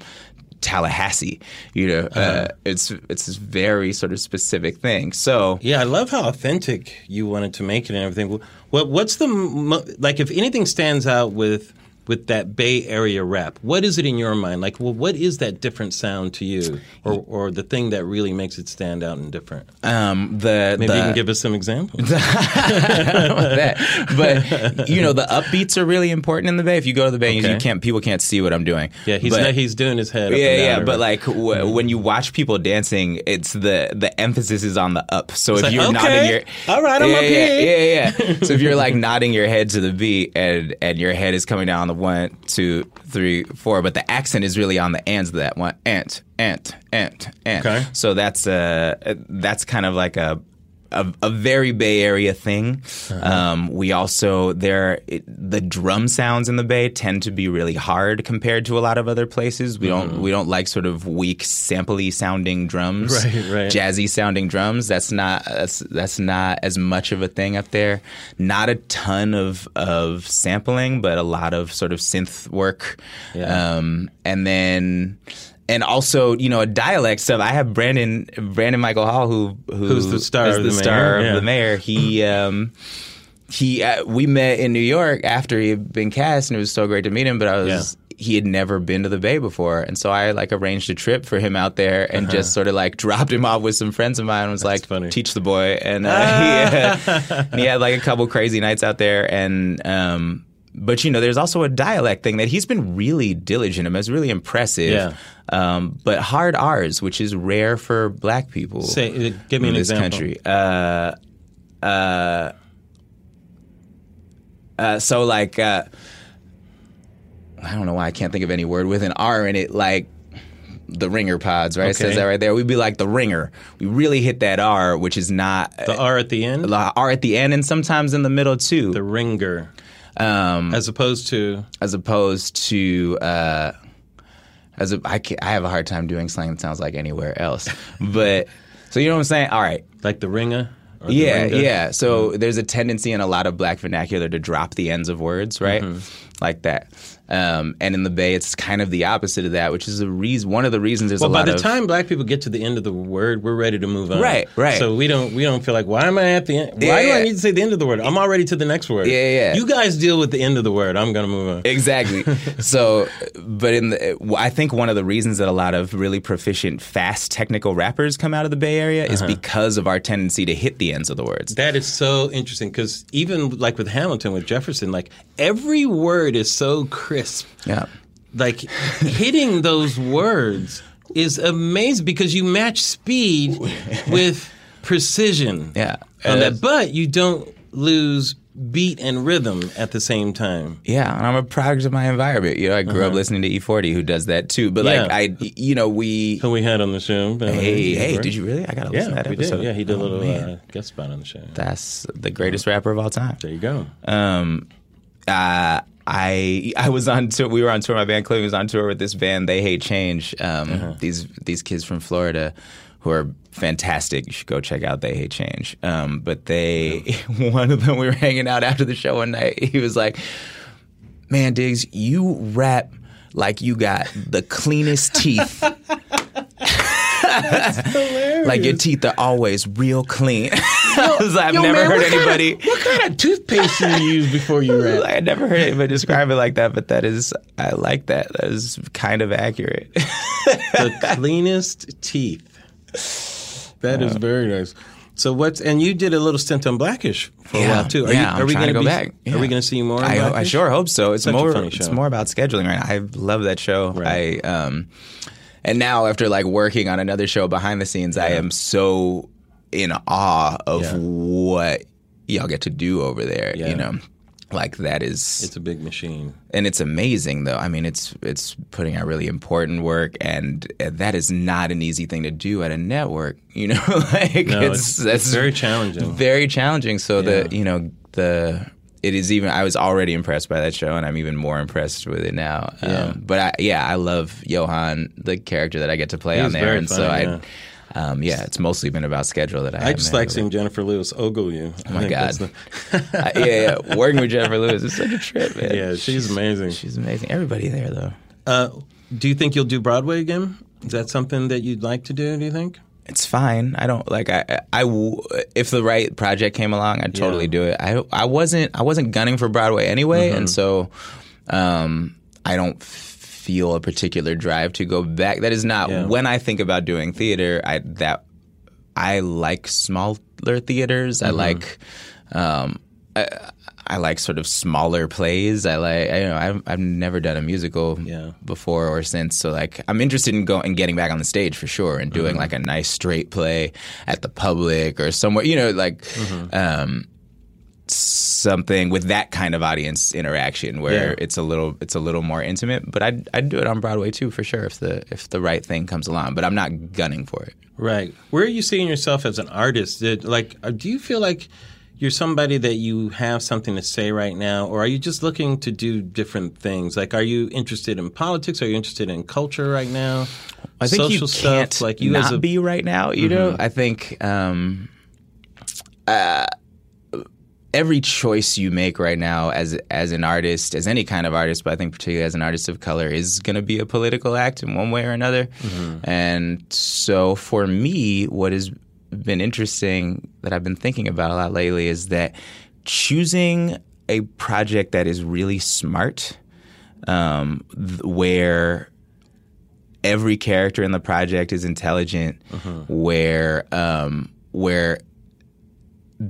Tallahassee, you know, uh, Uh-huh. it's it's this very sort of specific thing. So Yeah, I love how authentic you wanted to make it and everything. What what's the mo- like? If anything stands out with with that Bay Area rap. What is it in your mind? Like, well, what is that different sound to you, or or the thing that really makes it stand out and different? Um, the Maybe the, you can give us some examples. that. But you know, the upbeats are really important in the Bay. If you go to the Bay, you- you can't people can't see what I'm doing. Yeah, he's But- not, he's doing his head. Up yeah, yeah, but whatever. like w- when you watch people dancing, it's the the emphasis is on the up. So if like, you're okay, nodding your all right, I'm yeah, up yeah, here. yeah, yeah. so if you're like nodding your head to the beat and and your head is coming down on the one, two, three, four, but the accent is really on the ands of that one, ant, ant, ant, ant. Okay. So that's uh that's kind of like a a, a very Bay Area thing. Uh-huh. Um, we also there it, the drum sounds in the Bay tend to be really hard compared to a lot of other places. We don't we don't like sort of weak, sampley sounding drums. Right, right. jazzy sounding drums. That's not that's, that's not as much of a thing up there. Not a ton of of sampling, but a lot of sort of synth work. Yeah. Um, and then. And also, you know, a dialect stuff. I have Brandon Brandon Michael Hall, who, who Who's the star is of the, the star mayor, of yeah. the mayor. He um, he uh, we met in New York after he had been cast, and it was so great to meet him. But I was he had never been to the Bay before, and so I like arranged a trip for him out there and just sort of like dropped him off with some friends of mine. and Was like, Uh-huh. funny. teach the boy, and uh, he, uh, and he had like a couple crazy nights out there, and um, but you know, there's also a dialect thing that he's been really diligent in. It's really impressive. Yeah. Um, but hard R's, which is rare for black people Say, uh, give me in an this example. country. Uh, uh, uh, so like, uh, I don't know why I can't think of any word with an R in it. Like the ringer pods, right? It says that right there. We'd be like the ringer. We really hit that R, which is not The R at the end, the R at the end and sometimes in the middle too. the ringer, um, as opposed to as opposed to uh, as a, I, ca I have a hard time doing slang that sounds like anywhere else. But so you know what I'm saying? All right. like the ringer. Or the Yeah, yeah. So there's a tendency in a lot of black vernacular to drop the ends of words, right? Like that. Um, and in the Bay, it's kind of the opposite of that, which is a reason. One of the reasons there's Well, a lot. Well, by the of time black people get to the end of the word, we're ready to move on. Right, right. So we don't we don't feel like why am I at the end? Why Yeah, do I need to say the end of the word? I'm already to the next word. Yeah, yeah. You guys deal with the end of the word. I'm gonna move on. exactly. so, but in the, I think one of the reasons that a lot of really proficient, fast, technical rappers come out of the Bay Area is Uh-huh. because of our tendency to hit the ends of the words. That is so interesting because even like with Hamilton, with Jefferson, like every word is so crisp. Yeah. Like hitting those words is amazing because you match speed with precision. Yeah. On that, but you don't lose beat and rhythm at the same time. Yeah, and I'm a product of my environment. You know, I grew up listening to E40, who does that too. But like, Uh-huh. I, you know, we. Who we had on the show. Hey, hey, did you really? I gotta listen Yeah, to that episode. did. Yeah, he did a Oh, little uh, guest spot on the show. That's the greatest rapper of all time. there you go. Um, uh, I I was on tour. We were on tour. My band clipping was on tour with this band. They hate change. Um, Uh-huh. These these kids from Florida who are fantastic. You should go check out They Hate Change. Um, but they one of them we were hanging out after the show one night. He was like, "Man, Diggs, you rap." Like you got the cleanest teeth. like your teeth are always real clean. I was like, I've Yo, never man, heard what anybody. Kind of, what kind of toothpaste do you use before you rap? I never heard anybody describe it like that, but that is, I like that. That is kind of accurate. the cleanest teeth. That is very nice. So what's and you did a little stint on Blackish for a while too. Are yeah, you, I'm we trying to gonna go be, back. Are we going to see more? On I, I sure hope so. It's Such a more. funny It's more about scheduling right now. I love that show. Right. I um, and now after like working on another show behind the scenes, I am so in awe of Yeah. what y'all get to do over there. Yeah. You know, like that is It's a big machine. and it's amazing though. I mean, it's it's putting out really important work, and that is not an easy thing to do at a network. You know, like No, it's, it's, that's it's very challenging. very challenging. So Yeah. the you know the it is even. I was already impressed by that show, and I'm even more impressed with it now. Yeah. Um, but I, yeah, I love Johan, the character that I get to play He's on there, and so I. yeah. Um, yeah, it's mostly been about schedule that I. I just like seeing Jennifer Lewis ogle you. Oh my God. Uh, yeah, yeah, working with Jennifer Lewis is such a trip, man. yeah, she's amazing. she's amazing. Everybody there, though. Uh, do you think you'll do Broadway again? Is that something that you'd like to do? Do you think? It's fine. I don't like. I, I w- if the right project came along, I'd totally Yeah. do it. I I wasn't I wasn't gunning for Broadway anyway, Mm-hmm. and so um, I don't feel a particular drive to go back. That is not Yeah. when I think about doing theater. I that I like smaller theaters. Mm-hmm. I like. Um, I, I like sort of smaller plays. I like, I, you know, I've, I've never done a musical Yeah. before or since. So like, I'm interested in going and getting back on the stage for sure and Mm-hmm. doing like a nice straight play at the public or somewhere, you know, like, Mm-hmm. um, something with that kind of audience interaction where Yeah. it's a little, it's a little more intimate. But I'd, I'd do it on Broadway too for sure if the, if the right thing comes along. But I'm not gunning for it. Right. Where are you seeing yourself as an artist? Did, like, uh, do you feel like you're somebody that you have something to say right now, or are you just looking to do different things? Like, are you interested in politics? Are you interested in culture right now? I think Social you stuff, can't like you not as a Mm-hmm. be right now. You know, I think um, uh, every choice you make right now, as as an artist, as any kind of artist, but I think particularly as an artist of color, is going to be a political act in one way or another. Mm-hmm. And so, for me, what has been interesting that I've been thinking about a lot lately is that choosing a project that is really smart, um, th- where every character in the project is intelligent, where um, where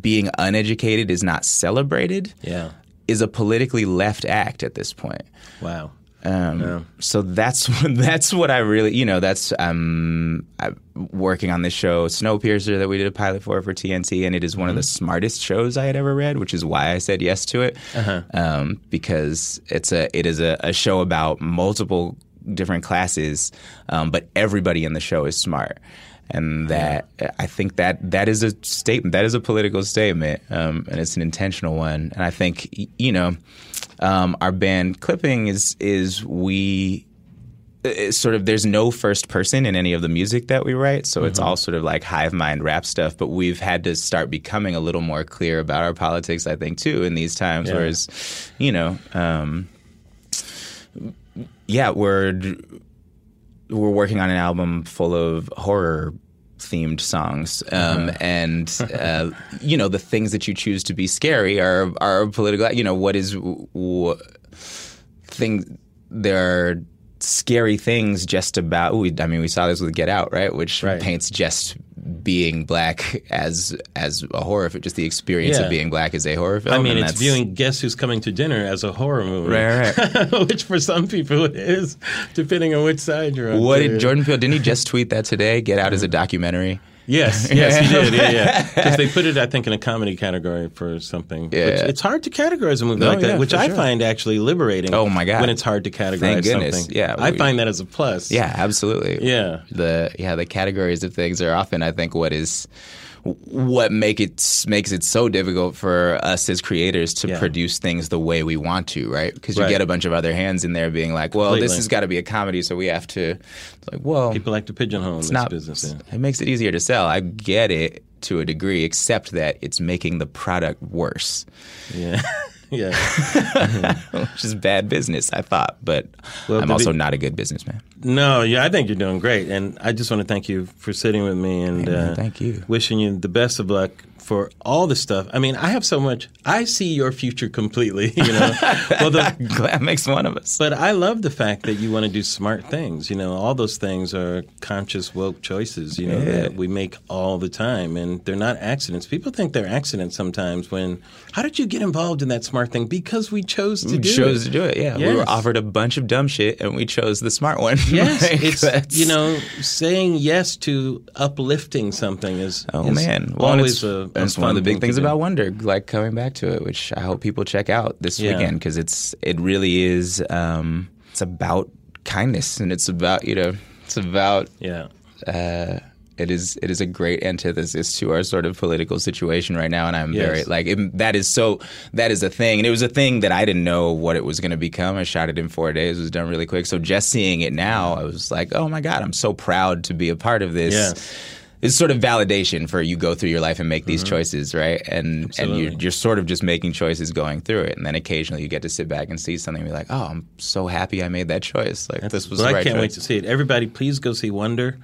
being uneducated is not celebrated, Yeah. is a politically left act at this point. Wow. Um, Yeah. So that's that's what I really, you know, that's um, I'm working on this show Snowpiercer that we did a pilot for for TNT, and it is one of the smartest shows I had ever read, which is why I said yes to it, um, because it's a it is a, a show about multiple different classes, um, but everybody in the show is smart. And that I think that that is a statement. That is a political statement, um, and it's an intentional one. And I think you know, um, our band clipping is is we sort of there's no first person in any of the music that we write so it's all sort of like hive mind rap stuff but we've had to start becoming a little more clear about our politics i think too in these times Yeah. whereas you know um, yeah we're we're working on an album full of horror themed songs um, and uh, you know the things that you choose to be scary are are political you know what is w- things there are scary things just about we, I mean we saw this with Get Out right which Right. paints just being black as as a horror film just the experience Yeah. of being black as a horror film I mean, it's that's- viewing Guess Who's Coming to Dinner as a horror movie. Right, which for some people it is, depending on which side you're on. what did Jordan Peele didn't he just tweet that today Get Out as a documentary Yes, yes, he did. Yeah, yeah. Because they put it, I think, in a comedy category for something. Yeah. Which, it's hard to categorize a movie No, like that, yeah, which I sure. find actually liberating. Oh, my God. When it's hard to categorize Thank goodness. something. Yeah, I we- find that as a plus. Yeah, absolutely. Yeah. The yeah, the categories of things are often I think what is what make it makes it so difficult for us as creators to Yeah. produce things the way we want to, right? Because you Right. get a bunch of other hands in there being like, "Well, this has got to be a comedy, so we have to." Like, well, People like to pigeonhole it's this not. business. Yeah. It makes it easier to sell. I get it to a degree, except that it's making the product worse, Yeah. yeah. which is bad business. I thought, but Well, I'm also big- not a good businessman. No, yeah, I think you're doing great, and I just want to thank you for sitting with me and Amen. uh, Thank you. Wishing you the best of luck for all the stuff. I mean, I have so much. I see your future completely. You know, well, the, Glad makes one of us. but I love the fact that you want to do smart things. You know, all those things are conscious, woke choices. You know Yeah. that we make all the time, and they're not accidents. People think they're accidents sometimes. When how did you get involved in that smart thing? Because we chose to We do chose it. to do it. Yeah, we were offered a bunch of dumb shit, and we chose the smart one. Yes, Like, it's that's- you know saying yes to uplifting something is Oh is man, Well, always a, it's one of the big things about Wonder, like coming back to it, which I hope people check out this Yeah. weekend because it's it really is um, it's about kindness and it's about you know it's about Yeah, uh, it is it is a great antithesis to our sort of political situation right now, and I'm Yes. very like it, that is so that is a thing, and it was a thing that I didn't know what it was going to become. I shot it in four days; it was done really quick. So just seeing it now, I was like, oh my god, I'm so proud to be a part of this. Yes. It's sort of validation for you go through your life and make these choices, right? And and Mm-hmm. You're, you're sort of just making choices going through it, and then occasionally you get to sit back and see something and be like, oh, I'm so happy I made that choice. Like this was Well, the I can't choice. wait to see it. Everybody, please go see Wonder.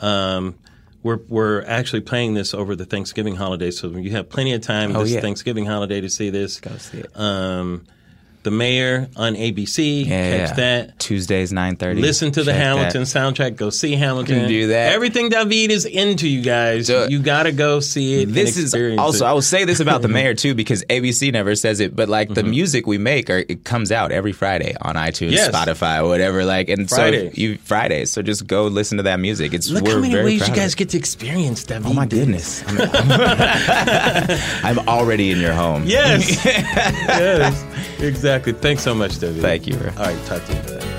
Um, we're we're actually playing this over the Thanksgiving holiday, so you have plenty of time Oh, this yeah. Thanksgiving holiday to see this. Go see it. Um, The Mayor on ABC. Yeah, Catch yeah. that. Tuesdays nine thirty. Listen to the Hamilton soundtrack. Go see Hamilton. Can do that. Everything David is into, you guys. Do you gotta go see it. This is also. it. I will say this about the mayor too, because ABC never says it, but like the Mm-hmm. music we make, are, it comes out every Friday on iTunes, Yes. Spotify, whatever. Like, and Fridays. so you Fridays. So just go listen to that music. It's Look how many ways you guys get to experience David. Oh my goodness! I'm, I'm already in your home. Yes. yes. Exactly. Thanks so much, David. Thank you. Bro. All right. Talk to you.